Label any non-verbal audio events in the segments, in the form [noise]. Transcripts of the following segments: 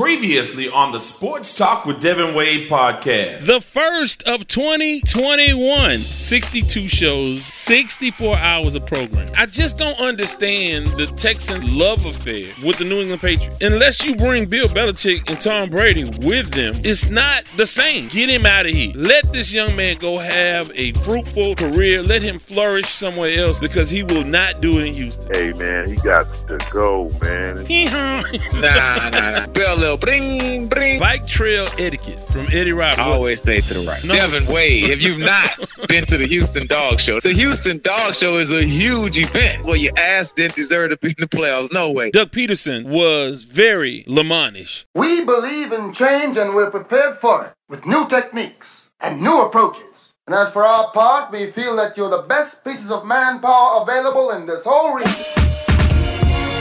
Previously on the Sports Talk with Devan Wade podcast. The first of 2021. 62 shows, 64 hours of program. I just don't understand the Texans' love affair with the New England Patriots. Unless you bring Bill Belichick and Tom Brady with them, it's not the same. Get him out of here. Let this young man go have a fruitful career. Let him flourish somewhere else because he will not do it in Houston. Hey, man, he got to go, man. [laughs] Nah, nah, nah. Bill, little bring, bring. Bike trail etiquette from Eddie Roberts. Always stay to the right. No. Devan Wade, if you've not [laughs] been to the Houston Dog Show, the Houston Dog Show is a huge event where your ass didn't deserve to be in the playoffs. No way. Doug Pederson was very Lamonish. We believe in change and we're prepared for it with new techniques and new approaches. And as for our part, we feel that you're the best pieces of manpower available in this whole region.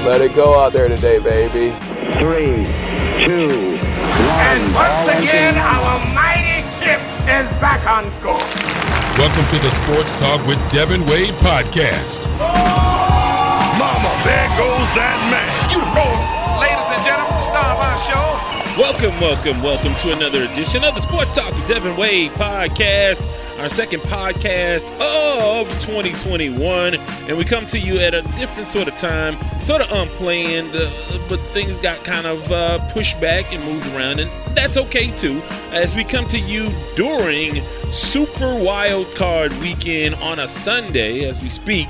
Let it go out there today, baby. Three, two, one. And once again, our mighty ship is back on course. Welcome to the Sports Talk with Devan Wade podcast. Oh, mama, there goes that man. You roll. Ladies and gentlemen, the star of our show. Welcome, welcome, welcome to another edition of the Sports Talk with Devan Wade podcast, our second podcast of 2021. And we come to you at a different sort of time, sort of unplanned, uh, but things got kind of uh, pushed back and moved around, and that's okay too, as we come to you during Super Wild Card Weekend on a Sunday as we speak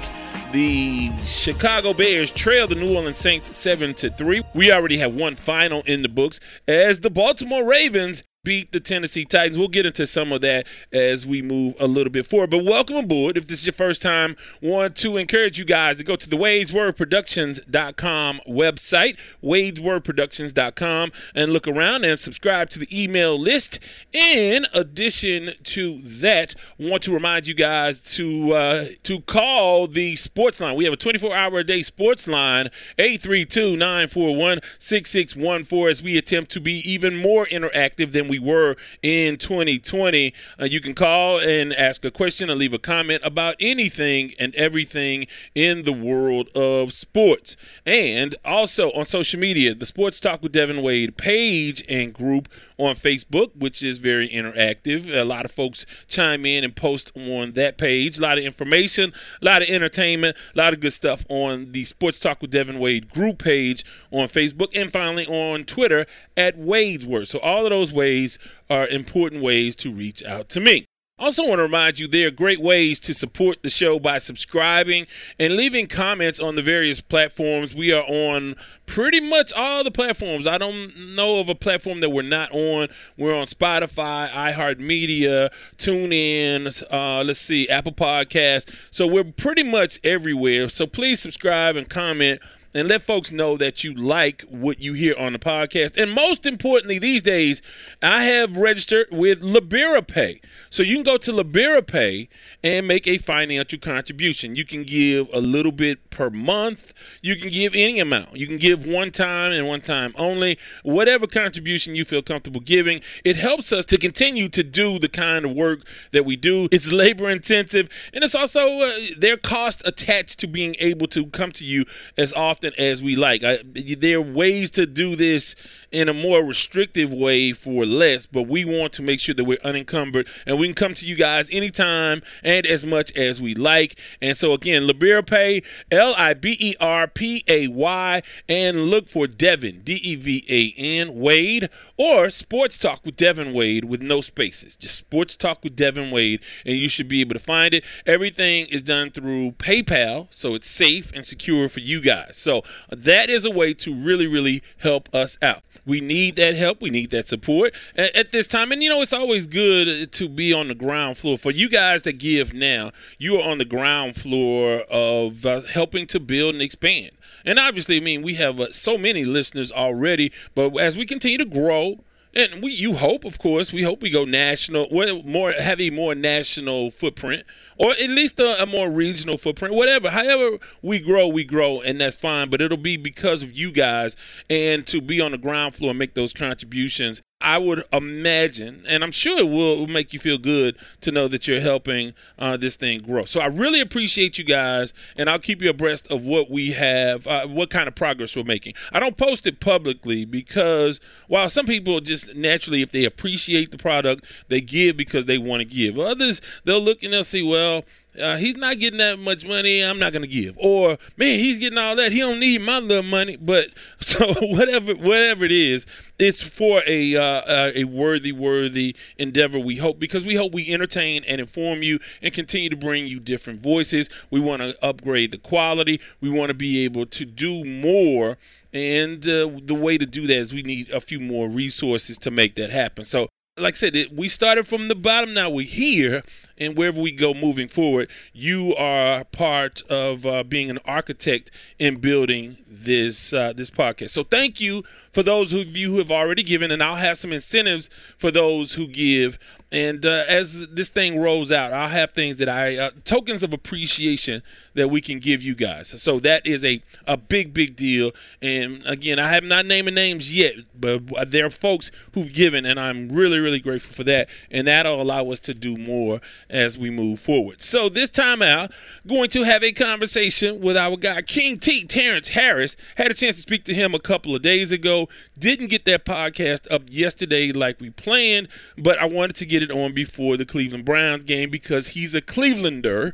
the Chicago Bears trail the New Orleans Saints 7 to 3. We already have one final in the books as the Baltimore Ravens beat the Tennessee Titans. We'll get into some of that as we move a little bit forward. But welcome aboard. If this is your first time, want to encourage you guys to go to the wadeswordproductions.com website, wadeswordproductions.com, and look around and subscribe to the email list. In addition to that, want to remind you guys to uh, to call the sports line. We have a 24 hour a day sports line, 832 941 6614, as we attempt to be even more interactive than we were in 2020. Uh, you can call and ask a question or leave a comment about anything and everything in the world of sports. And also on social media, the Sports Talk with Devan Wade page and group on Facebook, which is very interactive. A lot of folks chime in and post on that page. A lot of information, a lot of entertainment, a lot of good stuff on the Sports Talk with Devan Wade group page on Facebook, and finally on Twitter at Wade's Word. So all of those ways are important ways to reach out to me. Also, want to remind you there are great ways to support the show by subscribing and leaving comments on the various platforms. We are on pretty much all the platforms. I don't know of a platform that we're not on. We're on Spotify, iHeartMedia, TuneIn, uh, let's see, Apple Podcast. So we're pretty much everywhere. So please subscribe and comment and let folks know that you like what you hear on the podcast. And most importantly, these days, I have registered with LiberaPay. So you can go to LiberaPay and make a financial contribution. You can give a little bit per month. You can give any amount. You can give one time and one time only. Whatever contribution you feel comfortable giving. It helps us to continue to do the kind of work that we do. It's labor intensive, and it's also uh, there are costs attached to being able to come to you as often as we like. I, there are ways to do this in a more restrictive way for less, but we want to make sure that we're unencumbered and we can come to you guys anytime and as much as we like. And so again, LiberaPay, L I B E R P A Y, and look for Devan, D E V A N, Wade, or Sports Talk with Devan Wade with no spaces. Just Sports Talk with Devan Wade, and you should be able to find it. Everything is done through PayPal, so it's safe and secure for you guys. So that is a way to really, really help us out. We need that help. We need that support at, at, this time. And you know, it's always good to be on the ground floor. For you guys that give now, you are on the ground floor of uh, helping to build and expand. And obviously, I mean, we have uh, so many listeners already, but as we continue to grow, and we, you hope, of course, we hope we go national, more have a more national footprint, or at least a, a, more regional footprint. Whatever, however we grow, we grow, and that's fine. But it'll be because of you guys, and to be on the ground floor and make those contributions I would imagine, and I'm sure it will, make you feel good to know that you're helping uh, this thing grow. So I really appreciate you guys, and I'll keep you abreast of what we have, uh, what kind of progress we're making. I don't post it publicly because while some people just naturally, if they appreciate the product, they give because they want to give. Others, they'll look and they'll see, well, uh, he's not getting that much money. I'm not gonna give. Or man, he's getting all that. He don't need my little money. But [laughs] so whatever, whatever it is, it's for a uh, uh, a worthy, worthy endeavor. We hope because we hope we entertain and inform you and continue to bring you different voices. We want to upgrade the quality. We want to be able to do more. And uh, the way to do that is we need a few more resources to make that happen. So like I said, it, we started from the bottom. Now we're here, and wherever we go moving forward, you are part of uh, being an architect in building this uh, this podcast. So thank you for those of you who have already given, and I'll have some incentives for those who give. And uh, as this thing rolls out, I'll have things that I uh, tokens of appreciation that we can give you guys. So that is a a big big deal. And again, I have not naming names yet, but there are folks who've given, and I'm really really grateful for that. And that'll allow us to do more as we move forward. So this time out, going to have a conversation with our guy King T, Terrence Harris. Had a chance to speak to him a couple of days ago. Didn't get that podcast up yesterday like we planned, but I wanted to get it on before the Cleveland Browns game because he's a Clevelander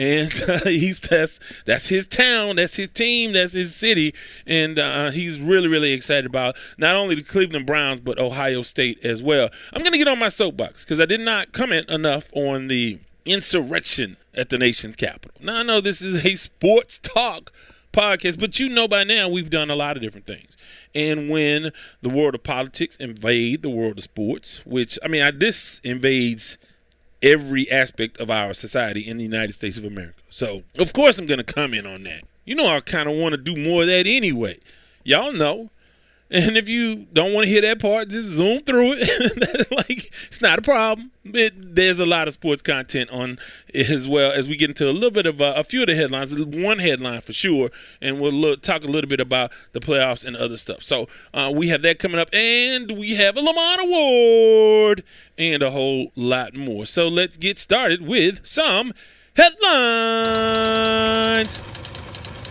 and [laughs] uh, he's that's that's his town, that's his team, that's his city, and uh, he's really really excited about not only the Cleveland Browns but Ohio State as well. I'm gonna get on my soapbox because I did not comment enough on the insurrection at the nation's capital. Now I know this is a sports talk podcast, but you know by now we've done a lot of different things. And when the world of politics invade the world of sports, which I mean, I, this invades every aspect of our society in the United States of America. So, of course, I'm going to comment on that. You know, I kind of want to do more of that anyway. Y'all know. And if you don't want to hear that part, just zoom through it. [laughs] like it's not a problem. It, there's a lot of sports content on as well as we get into a little bit of uh, a few of the headlines. One headline for sure, and we'll look, talk a little bit about the playoffs and other stuff. So uh, we have that coming up, and we have a Lamont Award and a whole lot more. So let's get started with some headlines.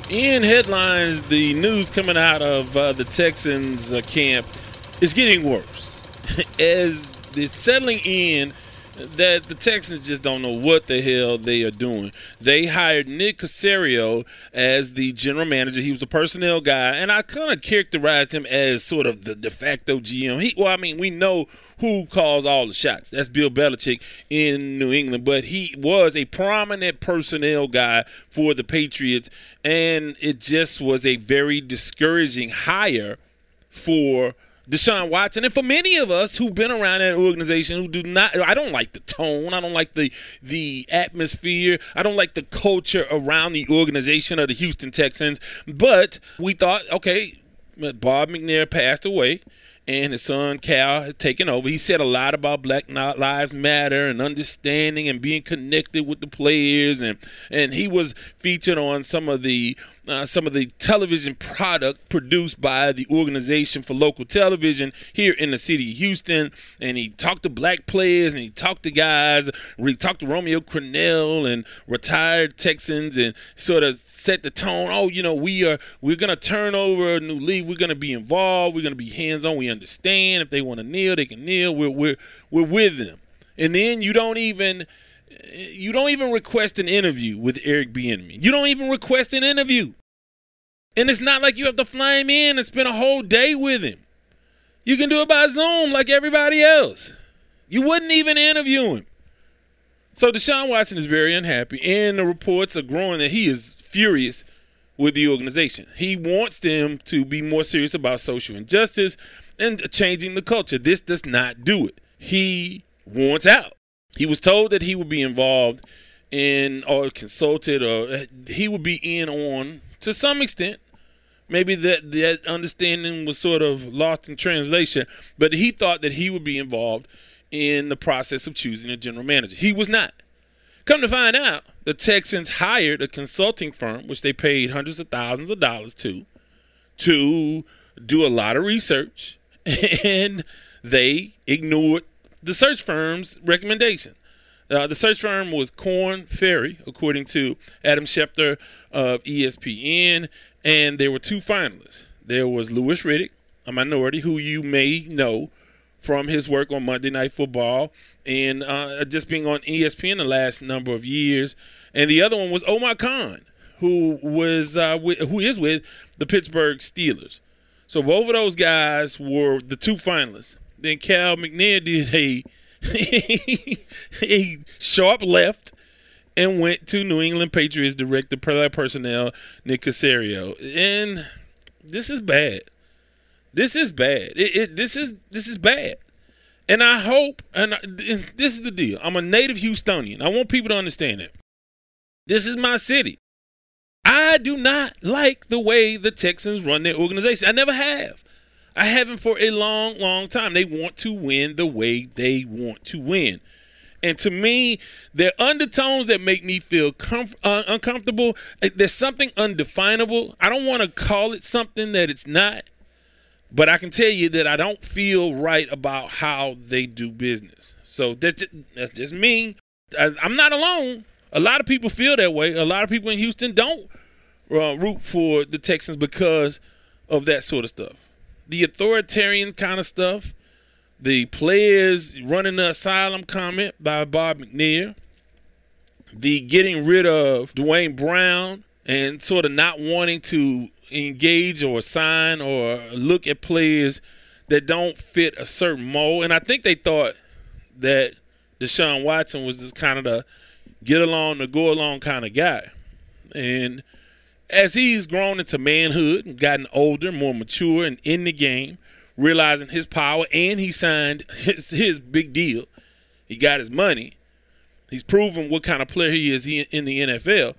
In headlines, the news coming out of uh, the Texans uh, camp is getting worse. [laughs] As it's settling in that the Texans just don't know what the hell they are doing. They hired Nick Caserio as the general manager. He was a personnel guy, and I kind of characterized him as sort of the de facto GM. He, well, I mean, we know who calls all the shots. That's Bill Belichick in New England, but he was a prominent personnel guy for the Patriots, and it just was a very discouraging hire for Deshaun Watson, and for many of us who've been around that organization who do not, I don't like the tone, I don't like the the atmosphere, I don't like the culture around the organization of the Houston Texans. But we thought, okay, Bob McNair passed away and his son Cal has taken over. He said a lot about Black Lives Matter and understanding and being connected with the players, and and he was featured on some of the uh, some of the television product produced by the organization for local television here in the city of Houston. And he talked to black players and he talked to guys. He talked to Romeo Crennel and retired Texans and sort of set the tone. Oh, you know, we are we're gonna turn over a new leaf. We're gonna be involved. We're gonna be hands on. We understand if they want to kneel, they can kneel. We're we're we're with them. And then you don't even you don't even request an interview with Eric Bieniemy. You don't even request an interview. And it's not like you have to fly him in and spend a whole day with him. You can do it by Zoom like everybody else. You wouldn't even interview him. So Deshaun Watson is very unhappy, and the reports are growing that he is furious with the organization. He wants them to be more serious about social injustice and changing the culture. This does not do it. He wants out. He was told that he would be involved in or consulted or he would be in on to some extent. Maybe that that understanding was sort of lost in translation, but he thought that he would be involved in the process of choosing a general manager. He was not. Come to find out, the Texans hired a consulting firm, which they paid hundreds of thousands of dollars to, to do a lot of research [laughs] and they ignored the search firm's recommendation. Uh, the search firm was Korn Ferry, according to Adam Schefter of ESPN, and there were two finalists. There was Louis Riddick, a minority who you may know from his work on Monday Night Football and uh, just being on ESPN the last number of years, and the other one was Omar Khan, who was uh, with, who is with the Pittsburgh Steelers. So both of those guys were the two finalists. Then Cal McNair did a [laughs] a sharp left and went to New England Patriots director player uh, personnel Nick Caserio. And this is bad. This is bad. It, it, this is this is bad. And I hope, and, uh, I, and this is the deal. I'm a native Houstonian. I want people to understand it. This is my city. I do not like the way the Texans run their organization. I never have. I haven't for a long, long time. They want to win the way they want to win. And to me, there are undertones that make me feel uh, uncomfortable. There's something undefinable. I don't want to call it something that it's not, but I can tell you that I don't feel right about how they do business. So that's just, that's just me. I, I'm not alone. A lot of people feel that way. A lot of people in Houston don't uh, root for the Texans because of that sort of stuff. The authoritarian kind of stuff, the players running the asylum comment by Bob McNair, the getting rid of Duane Brown and sort of not wanting to engage or sign or look at players that don't fit a certain mold. And I think they thought that Deshaun Watson was just kind of the get along, the go along kind of guy. And as he's grown into manhood and gotten older, more mature, and in the game, realizing his power, and he signed his, his big deal. He got his money. He's proven what kind of player he is in the NFL.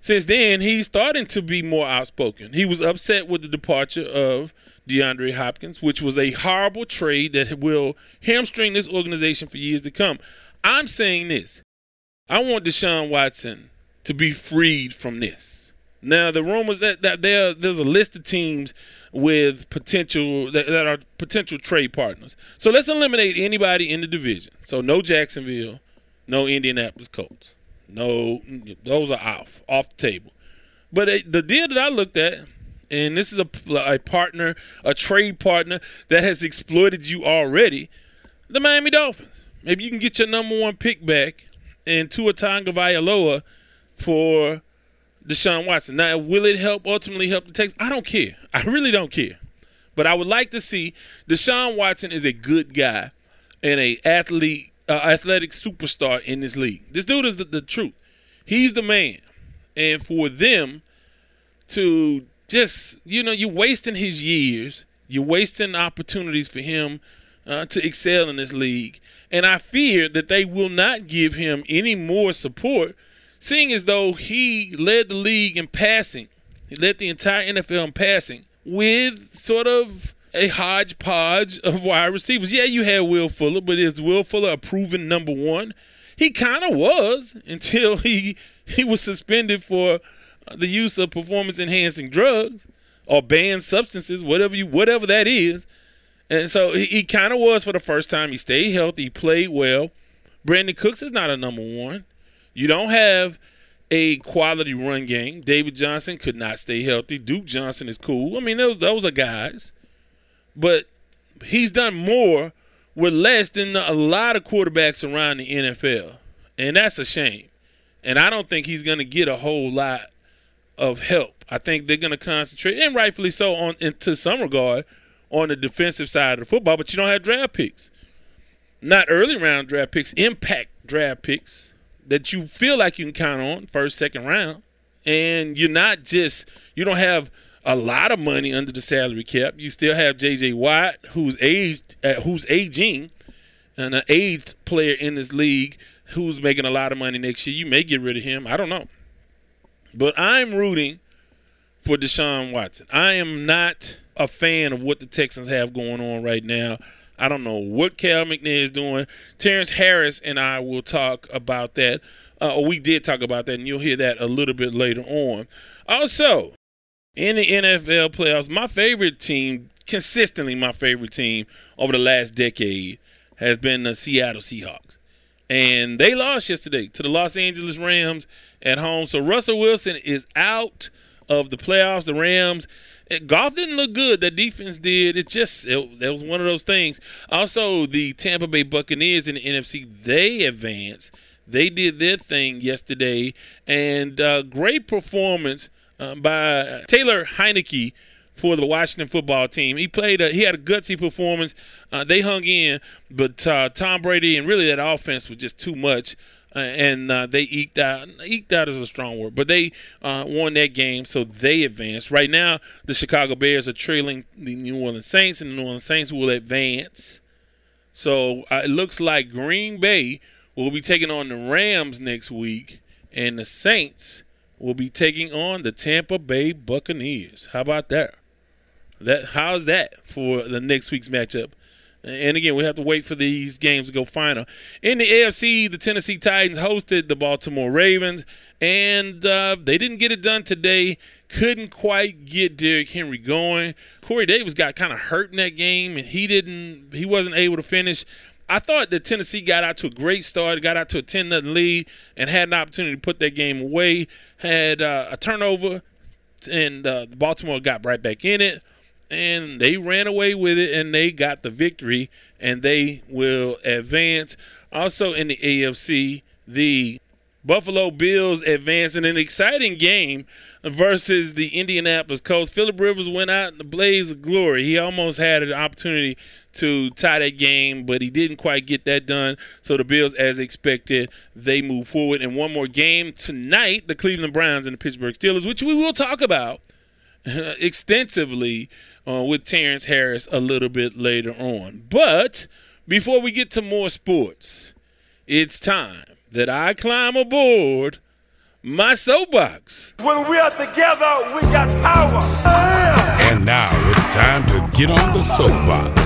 Since then, he's starting to be more outspoken. He was upset with the departure of DeAndre Hopkins, which was a horrible trade that will hamstring this organization for years to come. I'm saying this. I want Deshaun Watson to be freed from this. Now the rumors that, that there there's a list of teams with potential that, that, are potential trade partners. So let's eliminate anybody in the division. So no Jacksonville, no Indianapolis Colts, no those are off off the table. But it, the deal that I looked at, and this is a, a partner, a trade partner that has exploited you already, the Miami Dolphins. Maybe you can get your number one pick back and Tua Tagovailoa for Deshaun Watson. Now, will it help ultimately help the Texans? I don't care. I really don't care. But I would like to see Deshaun Watson is a good guy and a athlete, uh, athletic superstar in this league. This dude is the, the truth. He's the man, and for them to just you know you're wasting his years, you're wasting opportunities for him uh, to excel in this league, and I fear that they will not give him any more support seeing as though he led the league in passing. He led the entire NFL in passing with sort of a hodgepodge of wide receivers. Yeah, you had Will Fuller, but is Will Fuller a proven number one? He kind of was [laughs] until he he was suspended for the use of performance enhancing drugs or banned substances, whatever you whatever that is. And so he, he kind of was for the first time. He stayed healthy, he played well. Brandin Cooks is not a number one. You don't have a quality run game. David Johnson could not stay healthy. Duke Johnson is cool. I mean, those, those are guys. But he's done more with less than a lot of quarterbacks around the NFL. And that's a shame. And I don't think he's going to get a whole lot of help. I think they're going to concentrate, and rightfully so, on to some regard, on the defensive side of the football. But you don't have draft picks, not early round draft picks, impact draft picks that you feel like you can count on first, second round, and you're not just you don't have a lot of money under the salary cap. You still have J.J. Watt, who's aged, uh, who's aging, and an aged player in this league who's making a lot of money next year. You may get rid of him. I don't know, but I'm rooting for Deshaun Watson. I am not a fan of what the Texans have going on right now. I don't know what Cal McNair is doing. Terrence Harris and I will talk about that. Uh, we did talk about that, and you'll hear that a little bit later on. Also, in the NFL playoffs, my favorite team consistently my favorite team over the last decade has been the Seattle Seahawks. And they lost yesterday to the Los Angeles Rams at home. So Russell Wilson is out of the playoffs. The Rams, Goff didn't look good. The defense did. It just that was one of those things. Also, the Tampa Bay Buccaneers in the NFC they advanced. They did their thing yesterday, and uh, great performance uh, by Taylor Heinicke for the Washington football team. He played. A, he had a gutsy performance. Uh, they hung in, but uh, Tom Brady and really that offense was just too much. Uh, and uh, they eked out. Eked out is a strong word, but they uh, won that game, so they advanced. Right now, the Chicago Bears are trailing the New Orleans Saints, and the New Orleans Saints will advance. So uh, it looks like Green Bay will be taking on the Rams next week, and the Saints will be taking on the Tampa Bay Buccaneers. How about that? That how's that for the next week's matchup? And again, we have to wait for these games to go final. In the AFC, the Tennessee Titans hosted the Baltimore Ravens, and uh, they didn't get it done today. Couldn't quite get Derrick Henry going. Corey Davis got kind of hurt in that game, and he didn't. He wasn't able to finish. I thought that Tennessee got out to a great start, got out to a 10 0 lead, and had an opportunity to put that game away. Had uh, a turnover, and uh, Baltimore got right back in it and they ran away with it and they got the victory and they will advance. Also in the AFC, the Buffalo Bills advance in an exciting game versus the Indianapolis Colts. Philip Rivers went out in the blaze of glory. He almost had an opportunity to tie that game, but he didn't quite get that done. So the Bills, as expected, they move forward. And one more game tonight, the Cleveland Browns and the Pittsburgh Steelers, which we will talk about [laughs] extensively uh, with Terrence Harris a little bit later on. But before we get to more sports, it's time that I climb aboard my soapbox. When we are together, we got power. And now it's time to get on the soapbox.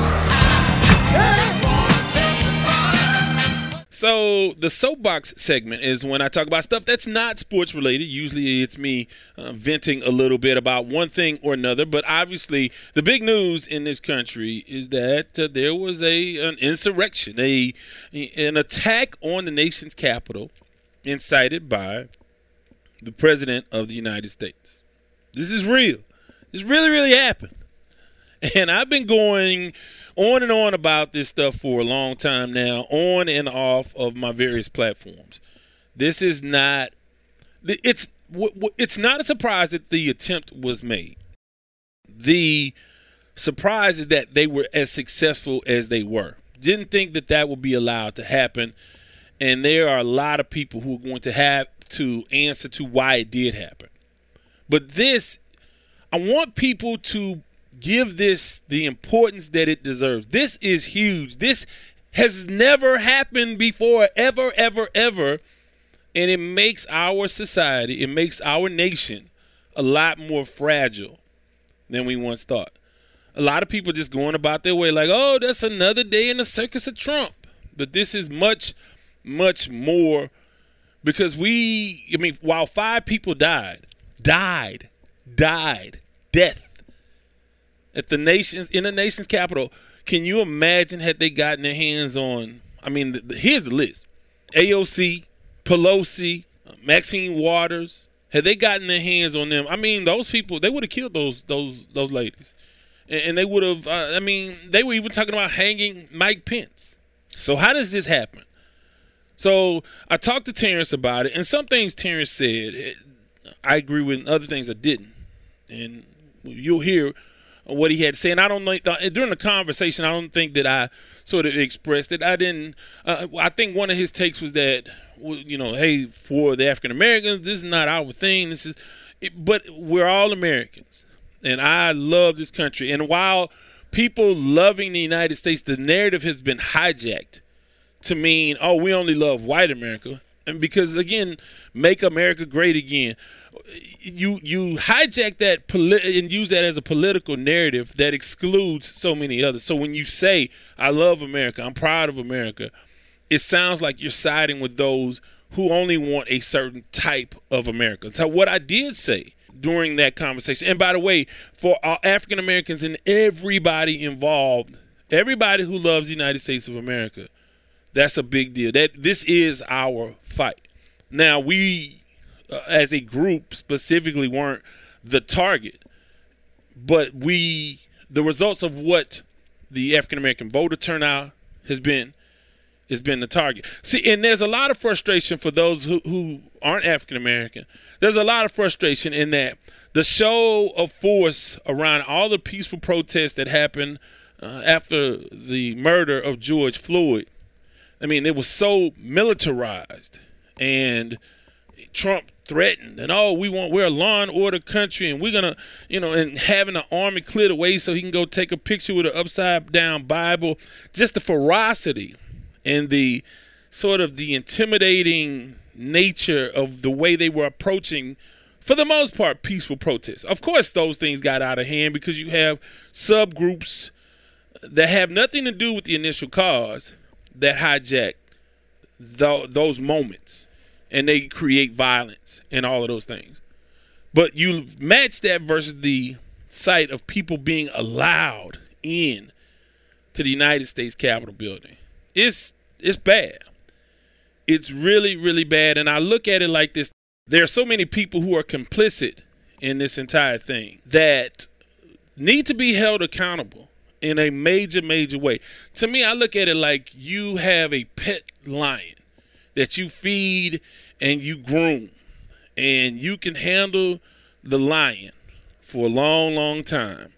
So the soapbox segment is when I talk about stuff that's not sports related. Usually it's me uh, venting a little bit about one thing or another. But obviously the big news in this country is that uh, there was a an insurrection, a an attack on the nation's capital, incited by the president of the United States. This is real. This really really happened, and I've been going on and on about this stuff for a long time now, on and off of my various platforms. This is not it's it's not a surprise that the attempt was made. The surprise is that they were as successful as they were. Didn't think that that would be allowed to happen, and there are a lot of people who are going to have to answer to why it did happen. But this, I want people to give this the importance that it deserves. This is huge. This has never happened before, ever, ever, ever. And it makes our society, it makes our nation a lot more fragile than we once thought. A lot of people just going about their way like, oh, that's another day in the circus of Trump. But this is much, much more because we, I mean, while five people died, died, died, death at the nation's in the nation's capital. Can you imagine had they gotten their hands on? I mean, the, the, here's the list: AOC, Pelosi, Maxine Waters. Had they gotten their hands on them, I mean, those people they would have killed those those those ladies, and, and they would have. Uh, I mean, they were even talking about hanging Mike Pence. So how does this happen? So I talked to Terrence about it, and some things Terrence said, I agree with, and other things I didn't. And you'll hear what he had to say. And I don't know during the conversation, I don't think that I sort of expressed it. I didn't. Uh, I think one of his takes was that you know, hey, for the African Americans, this is not our thing. This is, but we're all Americans, and I love this country. And while people loving the United States, the narrative has been hijacked to mean, oh, we only love white America. And because again, make America great again you you hijack that poli- and use that as a political narrative that excludes so many others. So when you say I love America, I'm proud of America, it sounds like you're siding with those who only want a certain type of America. So what I did say during that conversation. And by the way, for all African Americans and everybody involved, everybody who loves the United States of America, that's a big deal. That this is our fight. Now we, uh, as a group, specifically weren't the target, but we the results of what the African American voter turnout has been has been the target. See, and there's a lot of frustration for those who, who aren't African American. There's a lot of frustration in that the show of force around all the peaceful protests that happened uh, after the murder of George Floyd. I mean, it was so militarized, and Trump threatened and oh we want we're a law and order country and we're gonna you know and having an army clear the way so he can go take a picture with an upside down bible. Just the ferocity and the sort of the intimidating nature of the way they were approaching for the most part peaceful protests. Of course those things got out of hand because you have subgroups that have nothing to do with the initial cause that hijack th- those moments and they create violence and all of those things. But you match that versus the sight of people being allowed in to the United States Capitol building. It's it's bad. It's really really bad and I look at it like this there are so many people who are complicit in this entire thing that need to be held accountable in a major major way. To me I look at it like you have a pet lion that you feed and you groom and you can handle the lion for a long, long time.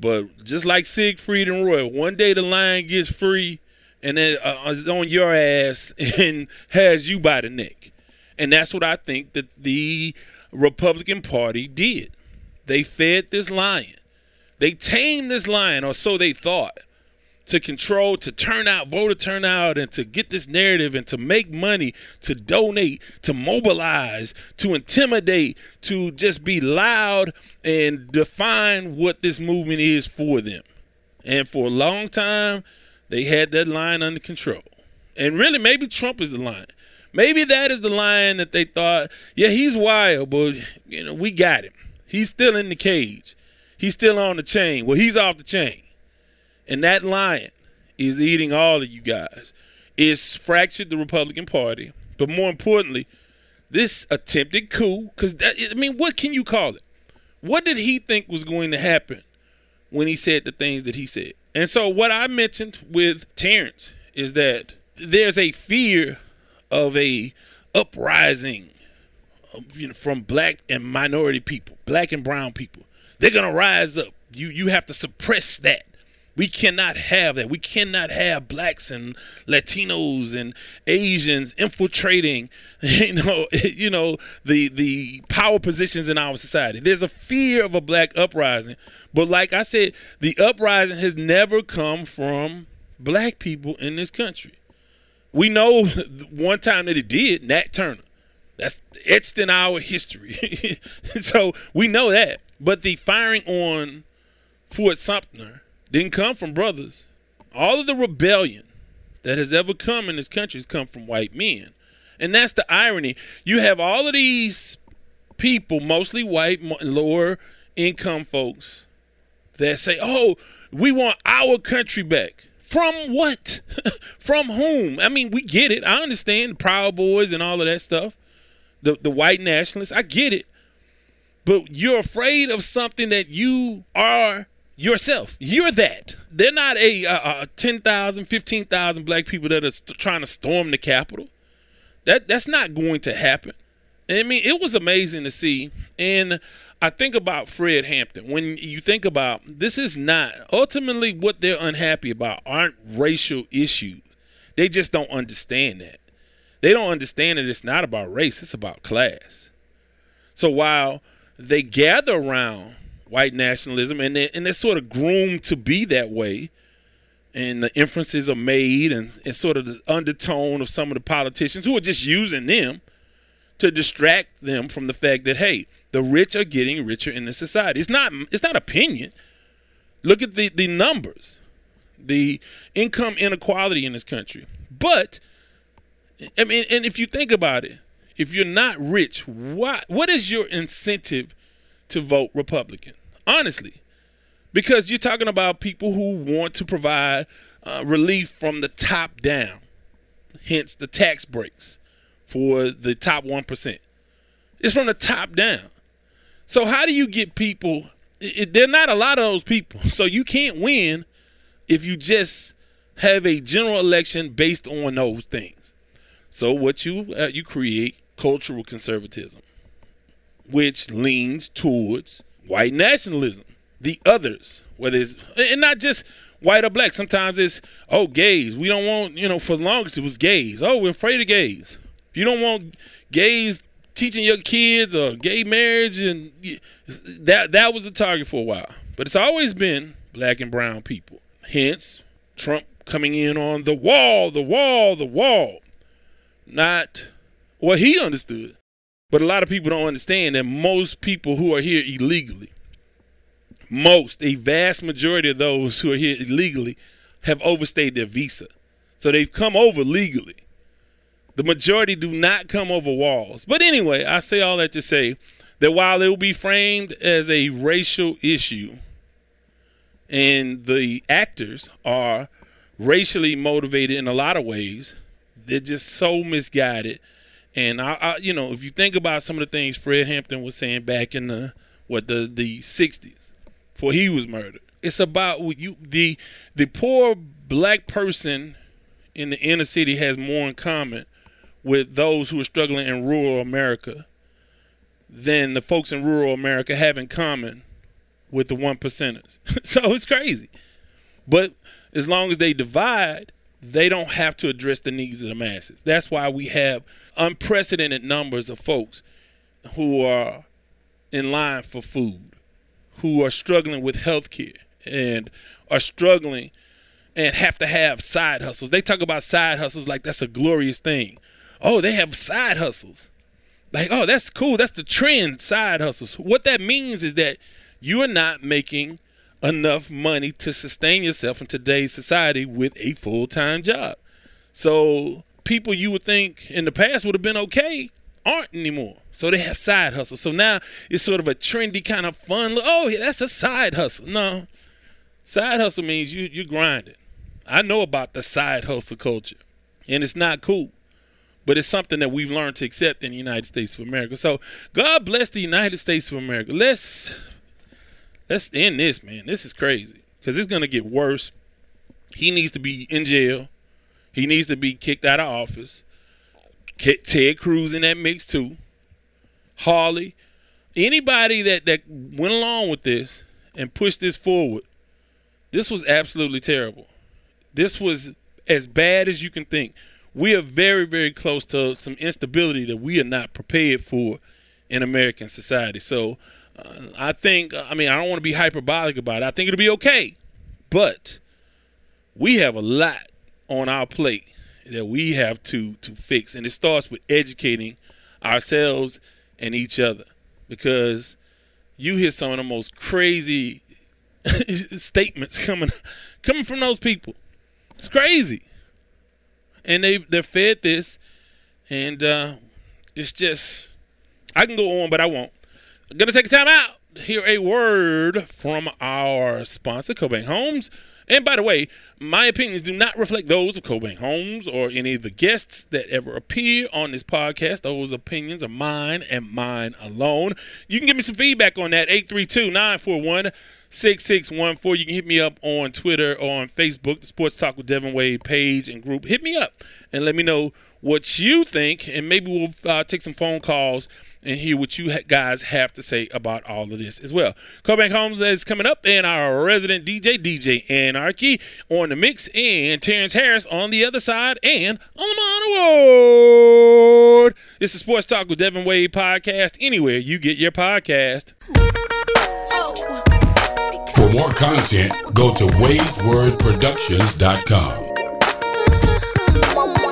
But just like Siegfried and Roy, one day the lion gets free and then uh, is on your ass [laughs] and has you by the neck. And that's what I think that the Republican Party did. They fed this lion. They tamed this lion, or so they thought to control, to turn out, voter turnout, and to get this narrative and to make money, to donate, to mobilize, to intimidate, to just be loud and define what this movement is for them. And for a long time, they had that line under control. And really, maybe Trump is the line. Maybe that is the line that they thought, yeah, he's wild, but you know, we got him. He's still in the cage. He's still on the chain. Well, he's off the chain. And that lion is eating all of you guys. It's fractured the Republican Party. But more importantly, this attempted coup, because, I mean, what can you call it? What did he think was going to happen when he said the things that he said? And so, what I mentioned with Terrence is that there's a fear of a uprising you know, from black and minority people, black and brown people. They're gonna rise up. You you have to suppress that. We cannot have that. We cannot have blacks and Latinos and Asians infiltrating, [laughs] you know, [laughs] you know the the power positions in our society. There's a fear of a black uprising, but like I said, the uprising has never come from black people in this country. We know [laughs] one time that it did, Nat Turner. That's etched in our history. so we know that. But the firing on Fort Sumter didn't come from brothers. All of the rebellion that has ever come in this country has come from white men. And that's the irony. You have all of these people, mostly white, lower income folks, that say, oh, we want our country back. From what? [laughs] from whom? I mean, we get it. I understand Proud Boys and all of that stuff. The the white nationalists, I get it. But you're afraid of something that you are yourself. You're that. They're not a, a 10,000, 15,000 black people that are st- trying to storm the Capitol. That that's not going to happen. I mean, it was amazing to see. And I think about Fred Hampton. When you think about this is not ultimately what they're unhappy about aren't racial issues. They just don't understand that. They don't understand that it's not about race, it's about class. So while they gather around white nationalism, and they, and they're sort of groomed to be that way. And the inferences are made, and, and sort of the undertone of some of the politicians who are just using them to distract them from the fact that hey, the rich are getting richer in this society. It's not it's not opinion. Look at the the numbers, the income inequality in this country. But I mean, and if you think about it, if you're not rich, what what is your incentive to vote Republican. Honestly, because you're talking about people who want to provide uh, relief from the top down, hence the tax breaks for the top 1%. It's from the top down. So, how do you get people? It, there are not a lot of those people. [laughs] So, you can't win if you just have a general election based on those things. So, what you uh, you create cultural conservatism, which leans towards white nationalism, the others, whether it's and not just white or black. Sometimes it's oh gays. We don't want you know for the longest it was gays. Oh, we're afraid of gays. If you don't want gays teaching your kids or gay marriage and that that was the target for a while. But it's always been black and brown people. Hence Trump coming in on the wall, the wall, the wall. Not what he understood. But a lot of people don't understand that most people who are here illegally, most, a vast majority of those who are here illegally, have overstayed their visa. So they've come over legally. The majority do not come over walls. But anyway, I say all that to say that while it will be framed as a racial issue, and the actors are racially motivated in a lot of ways, they're just so misguided. And I, I, you know, if you think about some of the things Fred Hampton was saying back in the what the the '60s, before he was murdered, it's about you the the poor black person in the inner city has more in common with those who are struggling in rural America than the folks in rural America have in common with the one percenters. [laughs] so it's crazy. But as long as they divide, they don't have to address the needs of the masses. That's why we have unprecedented numbers of folks who are in line for food, who are struggling with health care and are struggling and have to have side hustles. They talk about side hustles like that's a glorious thing. Oh, they have side hustles. Like, oh, that's cool. That's the trend, side hustles. What that means is that you are not making enough money to sustain yourself in today's society with a full time job. So people you would think in the past would have been okay aren't anymore. So they have side hustles. So now it's sort of a trendy kind of fun. Oh, yeah, that's a side hustle. No, side hustle means you you grinding. I know about the side hustle culture, and it's not cool. But it's something that we've learned to accept in the United States of America. So God bless the United States of America. Let's let's end this, man. This is crazy because it's gonna get worse. He needs to be in jail. He needs to be kicked out of office. Ted Cruz in that mix too. Hawley, anybody that that went along with this and pushed this forward, this was absolutely terrible. This was as bad as you can think. We are very, very close to some instability that we are not prepared for in American society. So I think, I mean, I don't want to be hyperbolic about it. I think it'll be okay. But we have a lot on our plate that we have to to fix, and it starts with educating ourselves and each other, because you hear some of the most crazy [laughs] statements coming coming from those people. It's crazy, and they they're fed this, and uh, it's just I can go on, but I won't. Gonna take a time out. Hear a word from our sponsor, CoBank Homes. And by the way, my opinions do not reflect those of CoBank Homes or any of the guests that ever appear on this podcast. Those opinions are mine and mine alone. You can give me some feedback on that, 832 941 6614. You can hit me up on Twitter or on Facebook, the Sports Talk with Devan Wade page and group. Hit me up and let me know what you think, and maybe we'll uh, take some phone calls and hear what you guys have to say about all of this as well. Cobank Homes is coming up, and our resident DJ, DJ Anarchy, on the mix, and Terrence Harris on the other side, and on the Award. This is Sports Talk with Devan Wade podcast, anywhere you get your podcast. For more content, go to wadeswordproductions.com.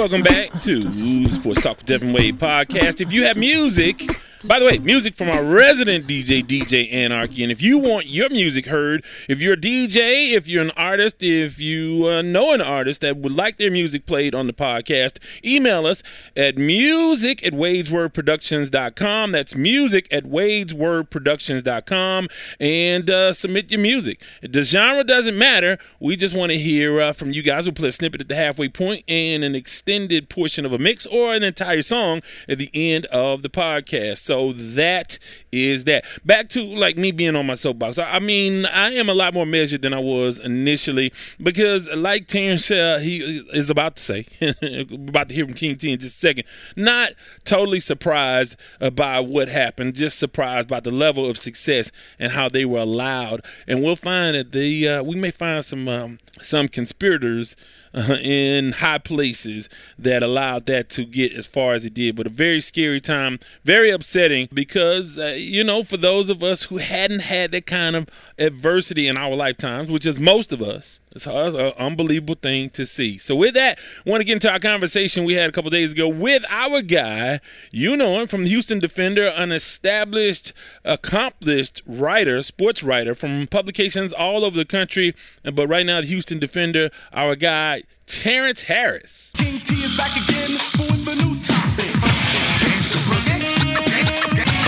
Welcome back to Sports Talk with Devan Wade podcast. If you have music, by the way, music from our resident DJ, DJ Anarchy. And if you want your music heard, if you're a DJ, if you're an artist, if you uh, know an artist that would like their music played on the podcast, email us at music at wadeswordproductions.com. That's music at wadeswordproductions.com and uh, submit your music. The genre doesn't matter. We just want to hear uh, from you guys. We'll play a snippet at the halfway point and an extended portion of a mix or an entire song at the end of the podcast. So that is that. Back to like me being on my soapbox. I mean, I am a lot more measured than I was initially because, like Terrence uh, he is about to say, [laughs] about to hear from King T in just a second. Not totally surprised uh, by what happened, just surprised by the level of success and how they were allowed. And we'll find that the uh, we may find some um, some conspirators uh, in high places that allowed that to get as far as it did. But a very scary time, very upsetting because, uh, you know, for those of us who hadn't had that kind of adversity in our lifetimes, which is most of us, it's an unbelievable thing to see. So, with that, want to get into our conversation we had a couple days ago with our guy. You know him from the Houston Defender, an established, accomplished writer, sports writer from publications all over the country. But right now, the Houston Defender, our guy, Terrence Harris. King T is back again with the new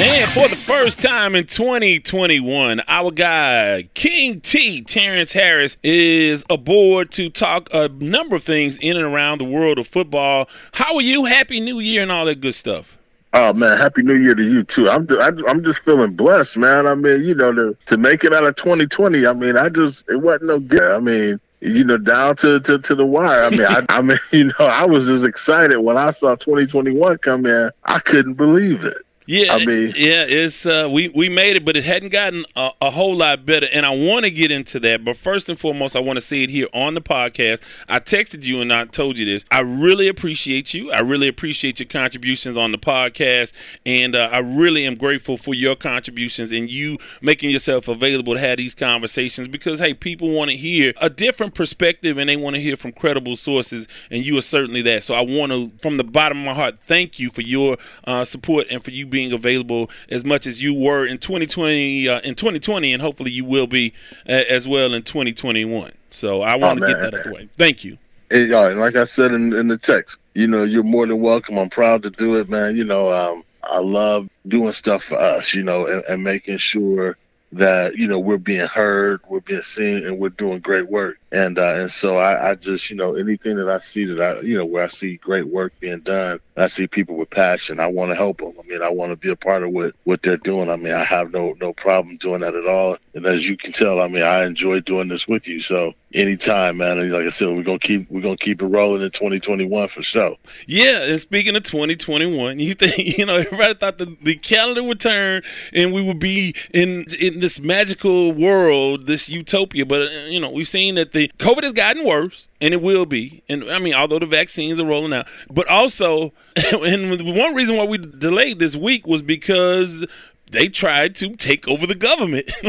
And for the first time in 2021, our guy, King T, Terrence Harris, is aboard to talk a number of things in and around the world of football. How are you? Happy New Year and all that good stuff. Oh man, happy New Year to you too. I'm I'm just feeling blessed, man. I mean, you know, to to make it out of 2020. I mean, I just it wasn't no good. I mean, you know, down to, to, to the wire. I mean, I, I mean, [laughs] you know, I was just excited when I saw 2021 come in. I couldn't believe it. Yeah, I mean, yeah, it's uh, we we made it, but it hadn't gotten a, a whole lot better. And I want to get into that, but first and foremost, I want to say it here on the podcast. I texted you and I told you this. I really appreciate you. I really appreciate your contributions on the podcast, and uh, I really am grateful for your contributions and you making yourself available to have these conversations. Because hey, people want to hear a different perspective, and they want to hear from credible sources, and you are certainly that. So I want to, from the bottom of my heart, thank you for your uh, support and for you being available as much as you were in 2020 uh, in 2020 and hopefully you will be uh, as well in 2021 so i want to oh, get that out of the way. Thank you. Hey, and like i said in, in the text you know you're more than welcome. I'm proud to do it man. You know um, i love doing stuff for us you know and, and making sure that you know we're being heard, we're being seen, and we're doing great work. And uh, and so I, I just you know anything that I see that I you know where I see great work being done, I see people with passion. I want to help them. I mean, I want to be a part of what what they're doing. I mean, I have no no problem doing that at all. And as you can tell, I mean, I enjoy doing this with you. So anytime, man. Like I said, we're gonna keep we're gonna keep it rolling in 2021 for sure. Yeah, and speaking of 2021, you think [laughs] you know everybody thought the, the calendar would turn and we would be in in this magical world, this utopia. But uh, you know, we've seen that the COVID has gotten worse, and it will be. And I mean, although the vaccines are rolling out, but also, [laughs] and one reason why we delayed this week was because they tried to take over the government. [laughs]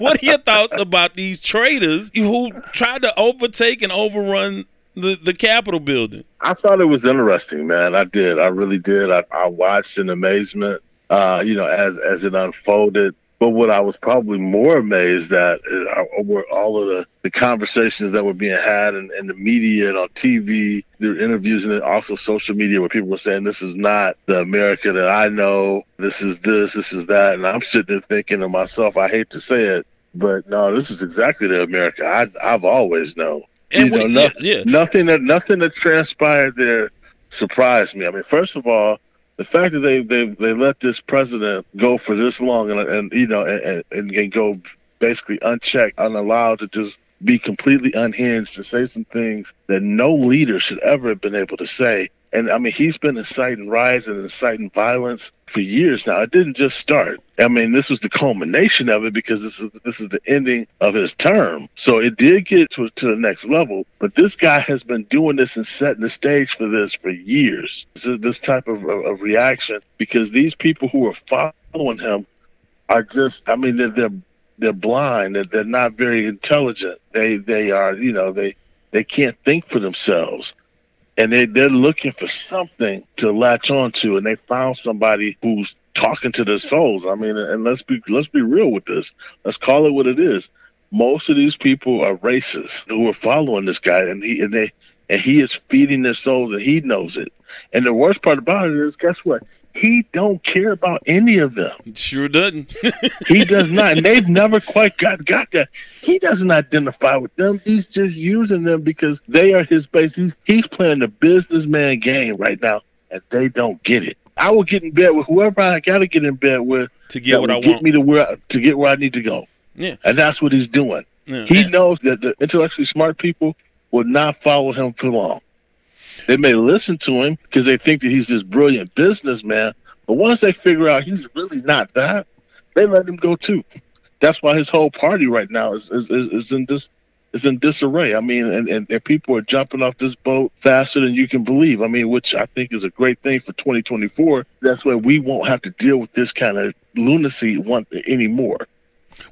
what are your thoughts about these traitors who tried to overtake and overrun the, the Capitol building? I thought it was interesting, man. I did. I really did. I, I watched in amazement, uh, you know, as as it unfolded. But what I was probably more amazed at uh, were all of the, the conversations that were being had in, in the media and on TV, the interviews, and also social media where people were saying, This is not the America that I know. This is this, this is that. And I'm sitting there thinking to myself, I hate to say it, but no, this is exactly the America I, I've always known. And you we- know, no- yeah, yeah. nothing that nothing that transpired there surprised me. I mean, first of all, the fact that they they they let this president go for this long and and you know and, and, and go basically unchecked, unallowed to just be completely unhinged to say some things that no leader should ever have been able to say. And I mean, he's been inciting riots and inciting violence for years now. It didn't just start. I mean, this was the culmination of it because this is this is the ending of his term. So it did get to, to the next level. But this guy has been doing this and setting the stage for this for years. This, this type of, of, of reaction because these people who are following him are just. I mean, they're they're, they're blind. They're, they're not very intelligent. They they are. You know they they can't think for themselves and they they're looking for something to latch onto, and they found somebody who's talking to their souls. I mean, and let's be let's be real with this. Let's call it what it is. Most of these people are racist who are following this guy, and he and they and he is feeding their souls, and he knows it. And the worst part about it is, guess what? He don't care about any of them. Sure doesn't. He does not, and [laughs] they've never quite got got that. He doesn't identify with them. He's just using them because they are his base. He's he's playing the businessman game right now, and they don't get it. I will get in bed with whoever I got to get in bed with To get what I get want. me to where to get where I need to go, Yeah. and that's what he's doing. Yeah. He knows that the intellectually smart people will not follow him for long. They may listen to him because they think that he's this brilliant businessman, but once they figure out he's really not that, they let him go too. That's why his whole party right now is is, is, is in this is in disarray. I mean, and, and, and people are jumping off this boat faster than you can believe. I mean, which I think is a great thing for 2024. That's why we won't have to deal with this kind of lunacy one anymore.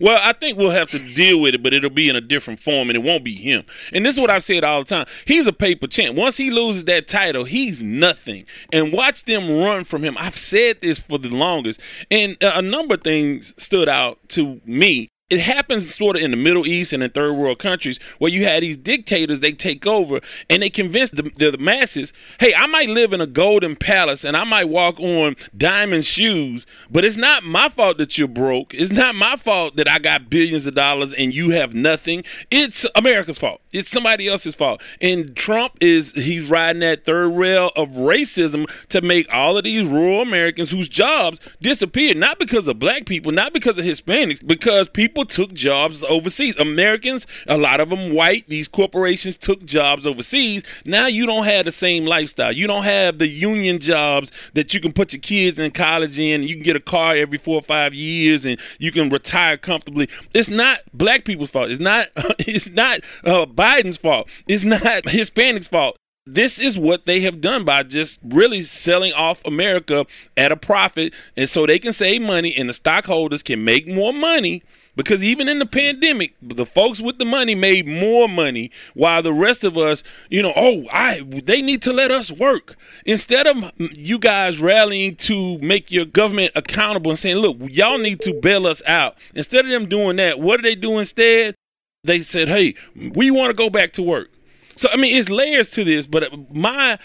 Well, I think we'll have to deal with it, but it'll be in a different form, and it won't be him. And this is what I've said all the time. He's a paper champ. Once he loses that title, he's nothing. And watch them run from him. I've said this for the longest, and a number of things stood out to me. It happens sort of in the Middle East and in third world countries where you had these dictators, they take over and they convince the, the, the masses, hey, I might live in a golden palace and I might walk on diamond shoes, but it's not my fault that you're broke. It's not my fault that I got billions of dollars and you have nothing. It's America's fault. It's somebody else's fault. And Trump is, he's riding that third rail of racism to make all of these rural Americans whose jobs disappeared, not because of black people, not because of Hispanics, because people took jobs overseas. Americans, a lot of them white, these corporations took jobs overseas. Now you don't have the same lifestyle. You don't have the union jobs that you can put your kids in college in. You can get a car every four or five years and you can retire comfortably. It's not black people's fault. It's not [laughs] it's not uh, Biden's fault. It's not [laughs] Hispanics' fault. This is what they have done by just really selling off America at a profit, and so they can save money, and the stockholders can make more money. Because even in the pandemic, the folks with the money made more money, while the rest of us, you know, oh, I they need to let us work instead of you guys rallying to make your government accountable and saying, look, y'all need to bail us out. Instead of them doing that, what do they do instead? They said, hey, we want to go back to work. So I mean, it's layers to this, but my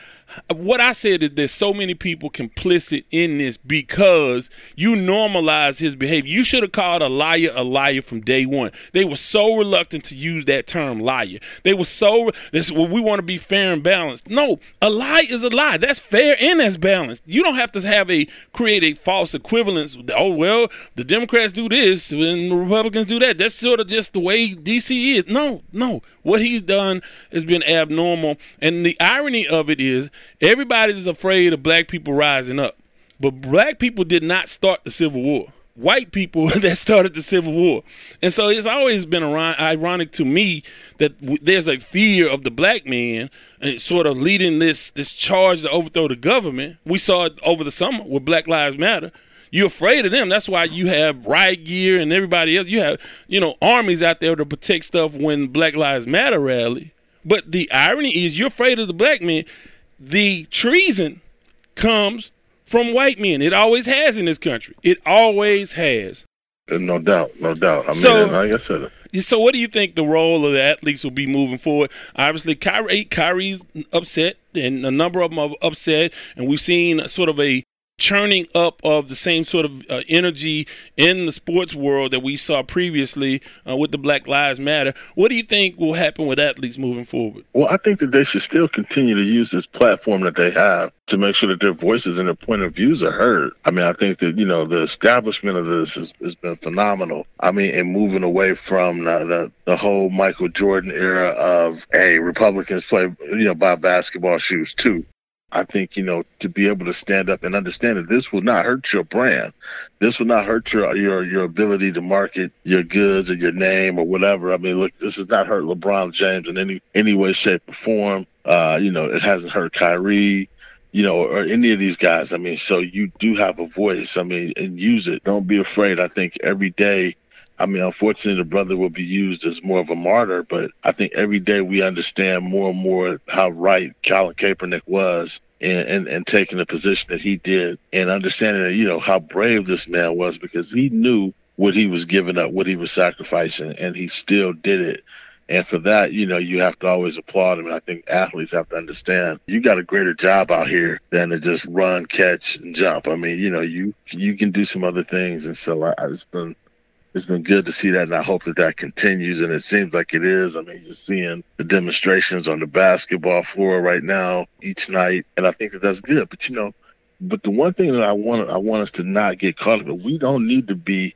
what I said is there's so many people complicit in this because you normalize his behavior. You should have called a liar a liar from day one. They were so reluctant to use that term liar. They were so this well, we want to be fair and balanced. No, a lie is a lie. That's fair and that's balanced. You don't have to have a create a false equivalence. Oh well, the Democrats do this and the Republicans do that. That's sort of just the way DC is. No, no. What he's done has been abnormal. And the irony of it is everybody is afraid of black people rising up. But black people did not start the Civil War. White people [laughs] that started the Civil War. And so it's always been ironic to me that there's a fear of the black man and sort of leading this this charge to overthrow the government. We saw it over the summer with Black Lives Matter. You're afraid of them. That's why you have riot gear and everybody else. You have, you know, armies out there to protect stuff when Black Lives Matter rally. But the irony is you're afraid of the black men. The treason comes from white men. It always has in this country. It always has. Uh, no doubt, no doubt. I mean, So- like I said, So, what do you think the role of the athletes will be moving forward? Obviously, Kyrie, Kyrie's upset, and a number of them are upset, and we've seen sort of a churning up of the same sort of uh, energy in the sports world that we saw previously uh, with the Black Lives Matter. What do you think will happen with athletes moving forward? Well, I think that they should still continue to use this platform that they have to make sure that their voices and their point of views are heard. I mean, I think that, you know, the establishment of this has, has been phenomenal. I mean, and moving away from the, the, the whole Michael Jordan era of, hey, Republicans play, you know, buy basketball shoes too. I think, you know, to be able to stand up and understand that this will not hurt your brand. This will not hurt your your your ability to market your goods or your name or whatever. I mean, look, this has not hurt LeBron James in any any way, shape, or form. Uh, you know, it hasn't hurt Kyrie, you know, or any of these guys. I mean, so you do have a voice. I mean, and use it. Don't be afraid. I think every day I mean, unfortunately, the brother will be used as more of a martyr, but I think every day we understand more and more how right Colin Kaepernick was and, in, in taking the position that he did and understanding that, you know, how brave this man was because he knew what he was giving up, what he was sacrificing, and he still did it. And for that, you know, you have to always applaud him. And I think athletes have to understand you got a greater job out here than to just run, catch, and jump. I mean, you know, you you can do some other things. And so I, it's been um, it's been good to see that, and I hope that that continues. And it seems like it is. I mean, you're seeing the demonstrations on the basketball floor right now each night, and I think that that's good. But you know, but the one thing that I want I want us to not get caught up in, we don't need to be,